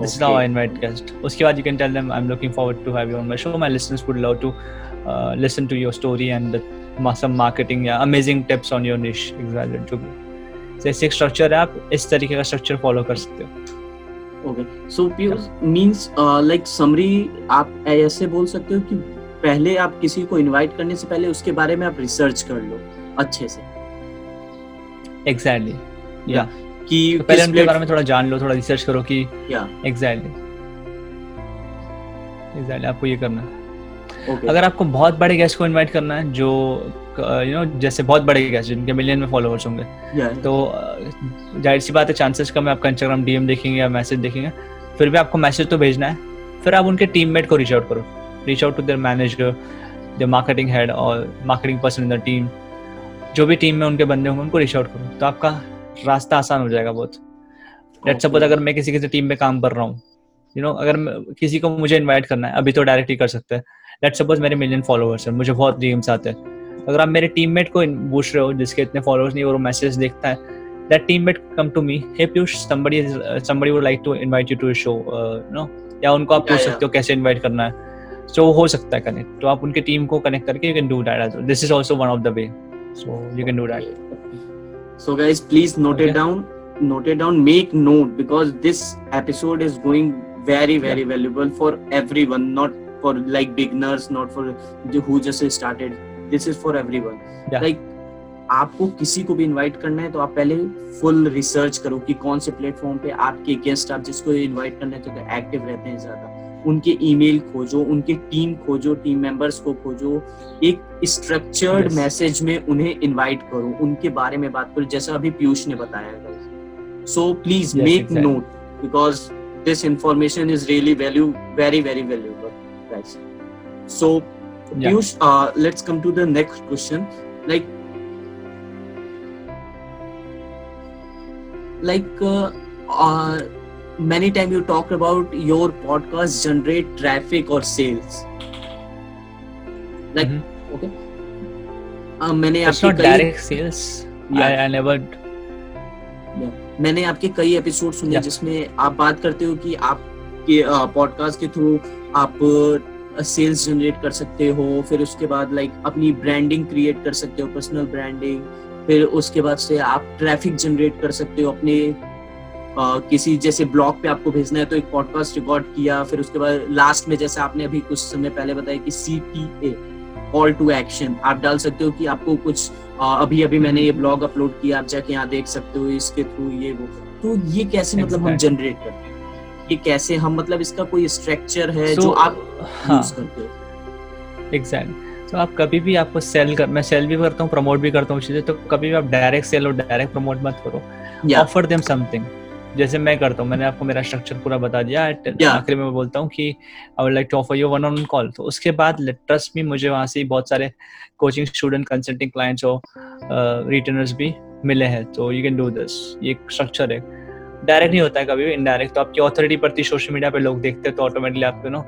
this is how. I invite guest उसके बाद you can tell them I am looking forward to have you on my show my listeners would love to listen to your story and some marketing या amazing tips on your niche exactly जो भी जैसे एक structure है आप इस तरीके का स्ट्रक्चर फॉलो कर सकते हो। Okay. So Piyush means uh, like summary आप ऐसे बोल सकते हो कि पहले आप किसी को इनवाइट करने से पहले उसके बारे में आप रिसर्च कर लो अच्छे से। एग्जैक्टली या कि तो पहले उनके बारे में थोड़ा जान लो थोड़ा रिसर्च करो कि एग्जैक्टली एग्जैक्टली आपको ये करना है। ओके अगर आपको बहुत बड़े गेस्ट को इनवाइट करना है जो यू नो जैसे बहुत बड़े गेस्ट जिनके मिलियन में फॉलोअर्स होंगे या तो अ, ज़ाहिर सी बात है चांसेस कम है आपका इंस्टाग्राम डीएम देखेंगे या मैसेज देखेंगे। फिर भी आपको मैसेज तो भेजना है। फिर आप उनके टीममेट को रीच आउट करो। Reach out to their manager the marketing head और marketing person in the team जो भी टीम में उनके बंदे होंगे उनको रीच आउट करूँ। तो आपका रास्ता आसान हो जाएगा बहुत। लेट सपोज़ अगर मैं किसी किसी टीम में काम कर रहा हूँ यू नो अगर किसी को मुझे इनवाइट करना है अभी तो डायरेक्ट ही कर सकते हैं। लेट सपोज़ मेरे मिलियन फॉलोअर्स हैं मुझे बहुत डीएम्स आते हैं। अगर आप मेरे टीममेट को पूछ रहे हो जिसके इतने फॉलोअर्स नहीं और वो मैसेज देखता है that teammate come to me hey piyush somebody is uh, somebody would like to invite you to a show uh, no या उनको आप पूछ सकते हो कैसे इनवाइट करना है। सो so, हो सकता है कनेक्ट तो आप उनके टीम को कनेक्ट करके you can do that this is also one of the way so you can do that So guys, please note okay. it down. Note it down. Make note because this episode is going very very yeah. valuable for everyone, not for like beginners, not for the- who just started. This is for everyone. Yeah. Like आपको किसी को भी invite करना है तो आप पहले full research करो कि कौन से प्लेटफॉर्म पे आपके गेस्ट आप जिसको इनवाइट करना है तो एक्टिव रहते हैं ज़्यादा उनके ईमेल खोजो उनके टीम खोजो टीम मेंबर्स को खोजो एक स्ट्रक्चर्ड Yes. मैसेज में उन्हें इनवाइट करो उनके बारे में बात करो जैसा अभी पीयूष ने बताया so please make note because this information is really value very very valuable Yeah. piyush uh, let's come to the next question like like uh, uh, many time you talk about your podcast generate traffic or sales. Like Mhm. okay. Uh, मैंने it's आपके कई मैंने आपके episode सुने Yeah. जिसमें आप बात करते हो कि आपके पॉडकास्ट के थ्रू आप सेल्स जनरेट कर सकते हो फिर उसके बाद लाइक अपनी ब्रांडिंग क्रिएट कर सकते हो पर्सनल ब्रांडिंग फिर उसके बाद से आप ट्रैफ़िक जनरेट कर सकते हो अपने किसी जैसे ब्लॉग पे आपको भेजना है तो एक पॉडकास्ट रिकॉर्ड किया फिर उसके बाद लास्ट में जैसे आपने अभी कुछ समय पहले बताया कि C T A call to action आप डाल सकते हो कि आपको कुछ अभी अभी मैंने ये ब्लॉग अपलोड किया आप जाके यहाँ देख सकते हो इसके थ्रू ये वो। तो ये कैसे मतलब हम जनरेट करते हैं? ये कैसे हम मतलब इसका कोई स्ट्रक्चर है So, जो आप हाँ। यूज़ करते हो? एग्जैक्ट तो आप कभी भी आपको सेल कर मैं सेल भी करता हूँ प्रमोट भी करता हूँ चीज़ें तो कभी भी आप डायरेक्ट सेल और डायरेक्ट प्रमोट मत करो। ऑफ़र देम समथिंग जैसे मैं करता हूँ मैंने आपको मेरा स्ट्रक्चर पूरा बता दिया आखिर में मैं बोलता हूँ कि I would like to offer you one on call तो उसके बाद ट्रस्ट भी मुझे वहाँ से बहुत सारे कोचिंग स्टूडेंट कंसल्टिंग क्लाइंट्स और रिटर्नर्स भी मिले हैं। तो यू कैन डू दिस ये स्ट्रक्चर है। डायरेक्ट नहीं होता है कभी भी इनडायरेक्ट तो आपकी ऑथोरिटी बढ़ती सोशल मीडिया पे लोग देखते हैं तो ऑटोमेटिकली आपको नो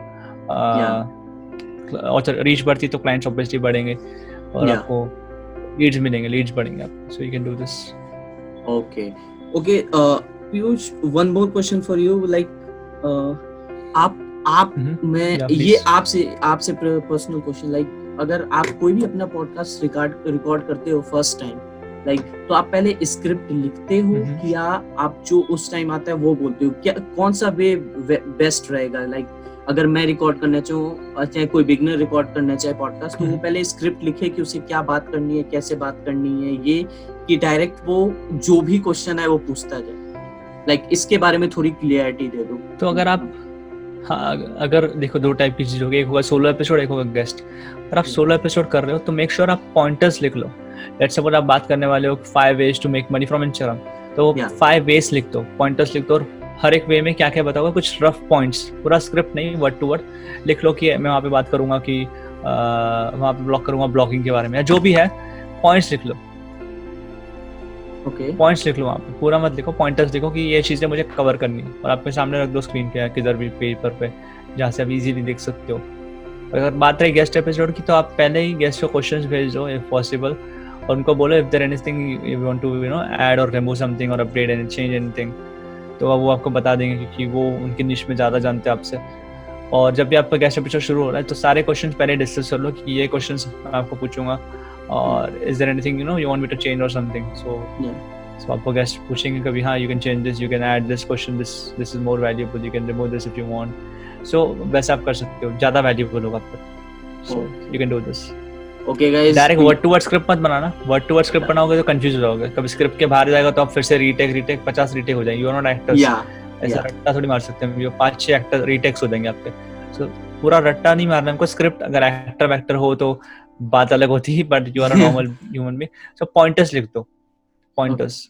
रीच बढ़ती तो क्लाइंट्स ऑब्वियसली बढ़ेंगे और Yeah. आपको लीड्स मिलेंगे लीड्स बढ़ेंगे आपको। So you can do this okay okay Piyush one more question for you like आप आप Mhm. मैं ये आपसे आपसे पर्सनल क्वेश्चन लाइक अगर आप कोई भी अपना पॉडकास्ट रिकॉर्ड रिकॉर्ड करते हो फ़र्स्ट टाइम लाइक तो आप पहले स्क्रिप्ट लिखते हो Mhm. या आप जो उस टाइम आता है वो बोलते हो क्या कौन सा वे बेस्ट रहेगा लाइक अगर मैं रिकॉर्ड करना चाहूँ चाहे कोई बिगनर रिकॉर्ड करना चाहे पॉडकास्ट तो वो Mhm. पहले स्क्रिप्ट लिखे कि उसे क्या बात करनी है कैसे बात करनी है ये कि डायरेक्ट वो जो भी क्वेश्चन है वो पूछता जाए लाइक like, इसके बारे में थोड़ी क्लियरिटी दे दो। तो अगर आप हाँ अगर देखो दो टाइप की चीज़ होगी एक होगा सोलो एपिसोड एक होगा गेस्ट अगर आप सोलो एपिसोड कर रहे हो तो मेक श्योर sure आप पॉइंटर्स लिख लो। लेट्स सपोज़ आप बात करने वाले हो five ways to make money from Instagram तो फाइव वेज लिख दो पॉइंटर्स लिख दो और हर एक वे में क्या क्या बताओगे? कुछ रफ पॉइंट्स पूरा स्क्रिप्ट नहीं वर्ड टू वर्ड लिख लो कि मैं वहाँ पे बात करूँगा कि वहाँ पे ब्लॉग करूँगा ब्लॉगिंग के बारे में या जो भी है पॉइंट्स लिख लो। पॉइंट्स लिख लो वहाँ पे पूरा मत लिखो पॉइंटर्स लिखो कि ये चीज़ें मुझे कवर करनी है। और आपके सामने रख दो स्क्रीन पे किधर भी पेपर पे, जहाँ से आप इजीली देख सकते हो। अगर बात रही गेस्ट एपिसोड की तो आप पहले ही गेस्ट को क्वेश्चंस भेज दो इफ़ पॉसिबल और उनको बोलो if there anything you want to you know add और रिमूव समथिंग और अपडेट एंड चेंज एनीथिंग तो वो आपको बता देंगे क्योंकि वो उनकी निश में ज़्यादा जानते हैं आपसे। और जब भी आपका गेस्ट एपिसोड शुरू हो रहा है तो सारे क्वेश्चन पहले डिस्कस कर लो कि ये क्वेश्चन मैं आपको पूछूँगा। और is there anything you know you want me to change और समथिंग सो सो आपको गेस्ट पूछेंगे कभी हाँ you can change this you can add this question this this is more valuable you can remove this if you want so वैसे आप कर सकते हो ज़्यादा वैल्यूएबल होगा आपको। So you can do this okay guys direct word to word script मत बनाना। वर्ड टू वर्ड स्क्रिप्ट बनाओगे तो कंफ्यूज हो जाओगे। कभी स्क्रिप्ट के बाहर जाएगा तो आप फिर से रीटेक रीटेक पचास रीटेक हो जाएँगे। यू आर नॉट एक्टर्स या ऐसा yeah. रट्टा थोड़ी मार सकते हैं। ये पाँच छह एक्टर रीटेक्स हो जाएँगे आपके। सो पूरा रट्टा नहीं मारना। हमको स्क्रिप्ट अगर एक्टर वैक्टर हो तो बात अलग होती है but you are normal human being so pointers लिख दो। पॉइंटर्स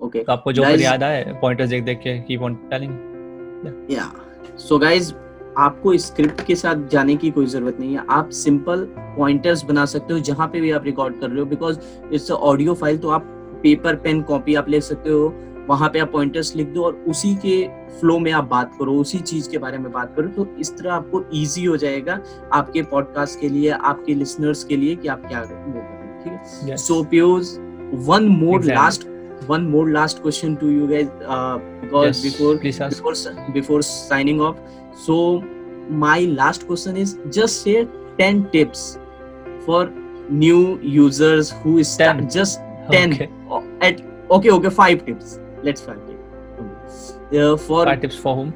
ओके तो आपको जो Guys- याद आए पॉइंटर्स देख देख के कीप ऑन टेलिंग या सो गाइस आपको स्क्रिप्ट के साथ जाने की कोई ज़रूरत नहीं है। आप सिंपल पॉइंटर्स बना सकते हो जहाँ पे भी आप रिकॉर्ड कर रहे हो बिकॉज़ इट्स ऑडियो फ़ाइल तो आप पेपर पेन कॉपी आप ले सकते हो। वहाँ पे आप पॉइंटर्स लिख दो और उसी के फ्लो में आप बात करो उसी चीज़ के बारे में बात करो तो इस तरह आपको इजी हो जाएगा आपके पॉडकास्ट के लिए आपके लिसनर्स के लिए कि आप क्या ठीक है? So Piyush one more last one more last question to you guys because before before before signing off so my last question is just say 10 tips for new users who just ten eight okay okay five tips let's continue. Uh, for Bad tips for whom?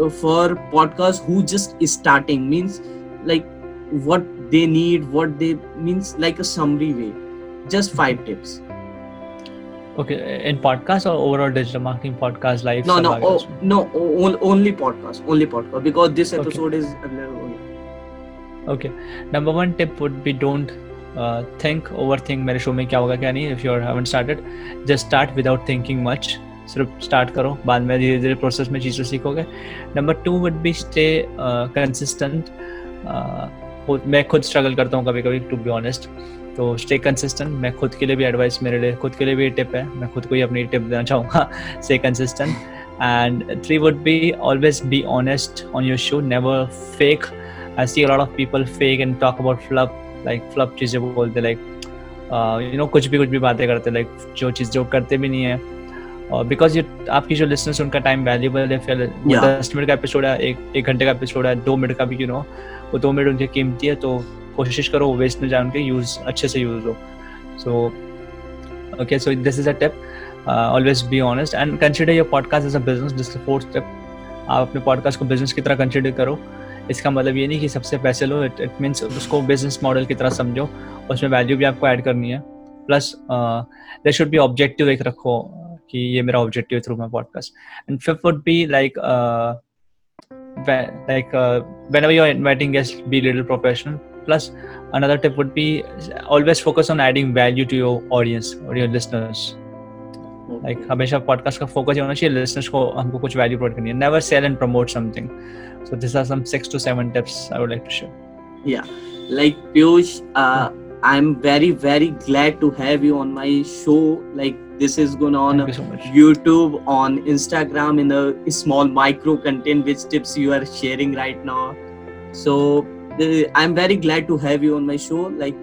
Uh, for podcast who just is starting means like what they need, what they means like a summary way. Just five tips. Okay, in podcast or overall digital marketing podcast like. No, no, oh, no, oh, only podcast, only podcast because this episode okay. is. Okay. Number one tip would be don't uh, overthink मेरे show में क्या होगा क्या नहीं if you haven't started just start without thinking much. सिर्फ़ start करो बाद में धीरे धीरे प्रोसेस में चीज़ें सीखोगे. Number two would be stay consistent मैं खुद स्ट्रगल करता हूँ कभी कभी टू बी ऑनेस्ट तो स्टे कंसिस्टेंट मैं खुद के लिए भी एडवाइस मेरे लिए खुद के लिए भी टिप है. मैं खुद को ही अपनी टिप देना चाहूँगा. Stay consistent and three would be always be honest on your show never fake I see a lot of people fake and talk about flop, like flop चीज़ें बोलते like uh, you know कुछ भी कुछ भी बातें करते like जो चीज़ जो करते भी नहीं है। और बिकॉज़ ये आपकी जो लिसनर्स उनका टाइम वैल्यूबल है फिर. दस मिनट का एपिसोड है एक एक घंटे का एपिसोड है दो मिनट का भी यू नो वो दो मिनट उनकी कीमती है तो कोशिश करो वो वेस्ट न जाए उनके यूज़ अच्छे से यूज़ हो। सो okay so this is a tip. uh, always be honest and consider your podcast as a business. This is the fourth step. आप अपने पॉडकास्ट को बिज़नेस की तरह कंसिडर करो। इसका मतलब ये नहीं कि सबसे पैसे लो इट इट मीन्स उसको बिज़नेस मॉडल की तरह समझो, उसमें वैल्यू भी आपको ऐड करनी है। Plus there should be objective एक रखो कि ये मेरा objective through my podcast and fifth would be like like whenever you inviting guest be little professional plus another tip would be always focus on adding value to your audience और your listeners Like Okay. हमेशा podcast का focus होना चाहिए listeners को हमको कुछ value provide करनी है never sell and promote something so this are some 6 to 7 tips i would like to share like Piyush, uh, I'm very very glad to have you on my show. Like this is going on thank you so much YouTube, on Instagram, in a small micro content which tips you are sharing right now. So the, I'm very glad to have you on my show. Like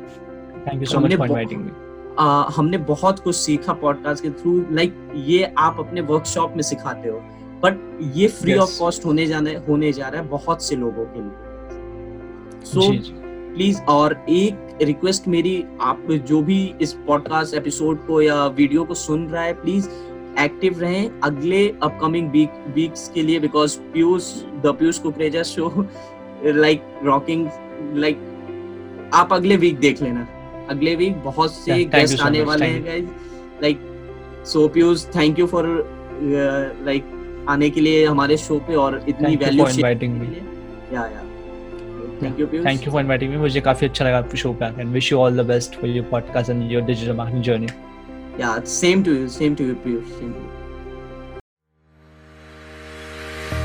thank you so much हमने for बहु- inviting me Uh, हमने बहुत कुछ सीखा podcast के through like ये आप अपने वर्कशॉप में सिखाते हो। बट ये फ्री ऑफ़ कॉस्ट होने जाने होने जा रहा है बहुत से लोगों के लिए। सो जी प्लीज़ और एक रिक्वेस्ट मेरी आप जो भी इस पॉडकास्ट एपिसोड को या वीडियो को सुन रहा है प्लीज़ एक्टिव रहें। अगले अपकमिंग वीक वीक्स के लिए because Piyush the Piyush Kukreja show like rocking like आप अगले वीक देख लेना। अगले वीक बहुत से Yeah, गेस्ट so आने वाले हैं guys like so Piyush thank you for like आने के लिए हमारे शो पे और इतनी you value inviting me yeah yeah thank you Piyush thank you for inviting me मुझे काफ़ी अच्छा लगा आपके शो पे आकर and wish you all the best for your podcast and your digital marketing journey Yeah, same to you, same to you, Piyush Same to you.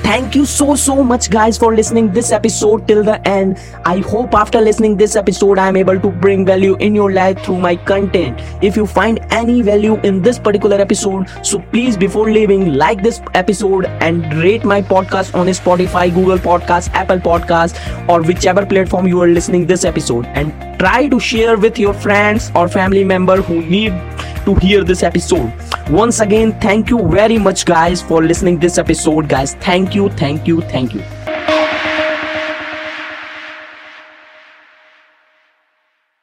Thank you so so much guys for listening this episode till the end. I hope after listening this episode I am able to bring value in your life through my content. If you find any value in this particular episode, so please before leaving like this episode and rate my podcast on Spotify, Google Podcast, Apple Podcast or whichever platform you are listening this episode and try to share with your friends or family member who need to hear this episode. Once again, thank you very much guys for listening this episode guys. Thank you, thank you, thank you.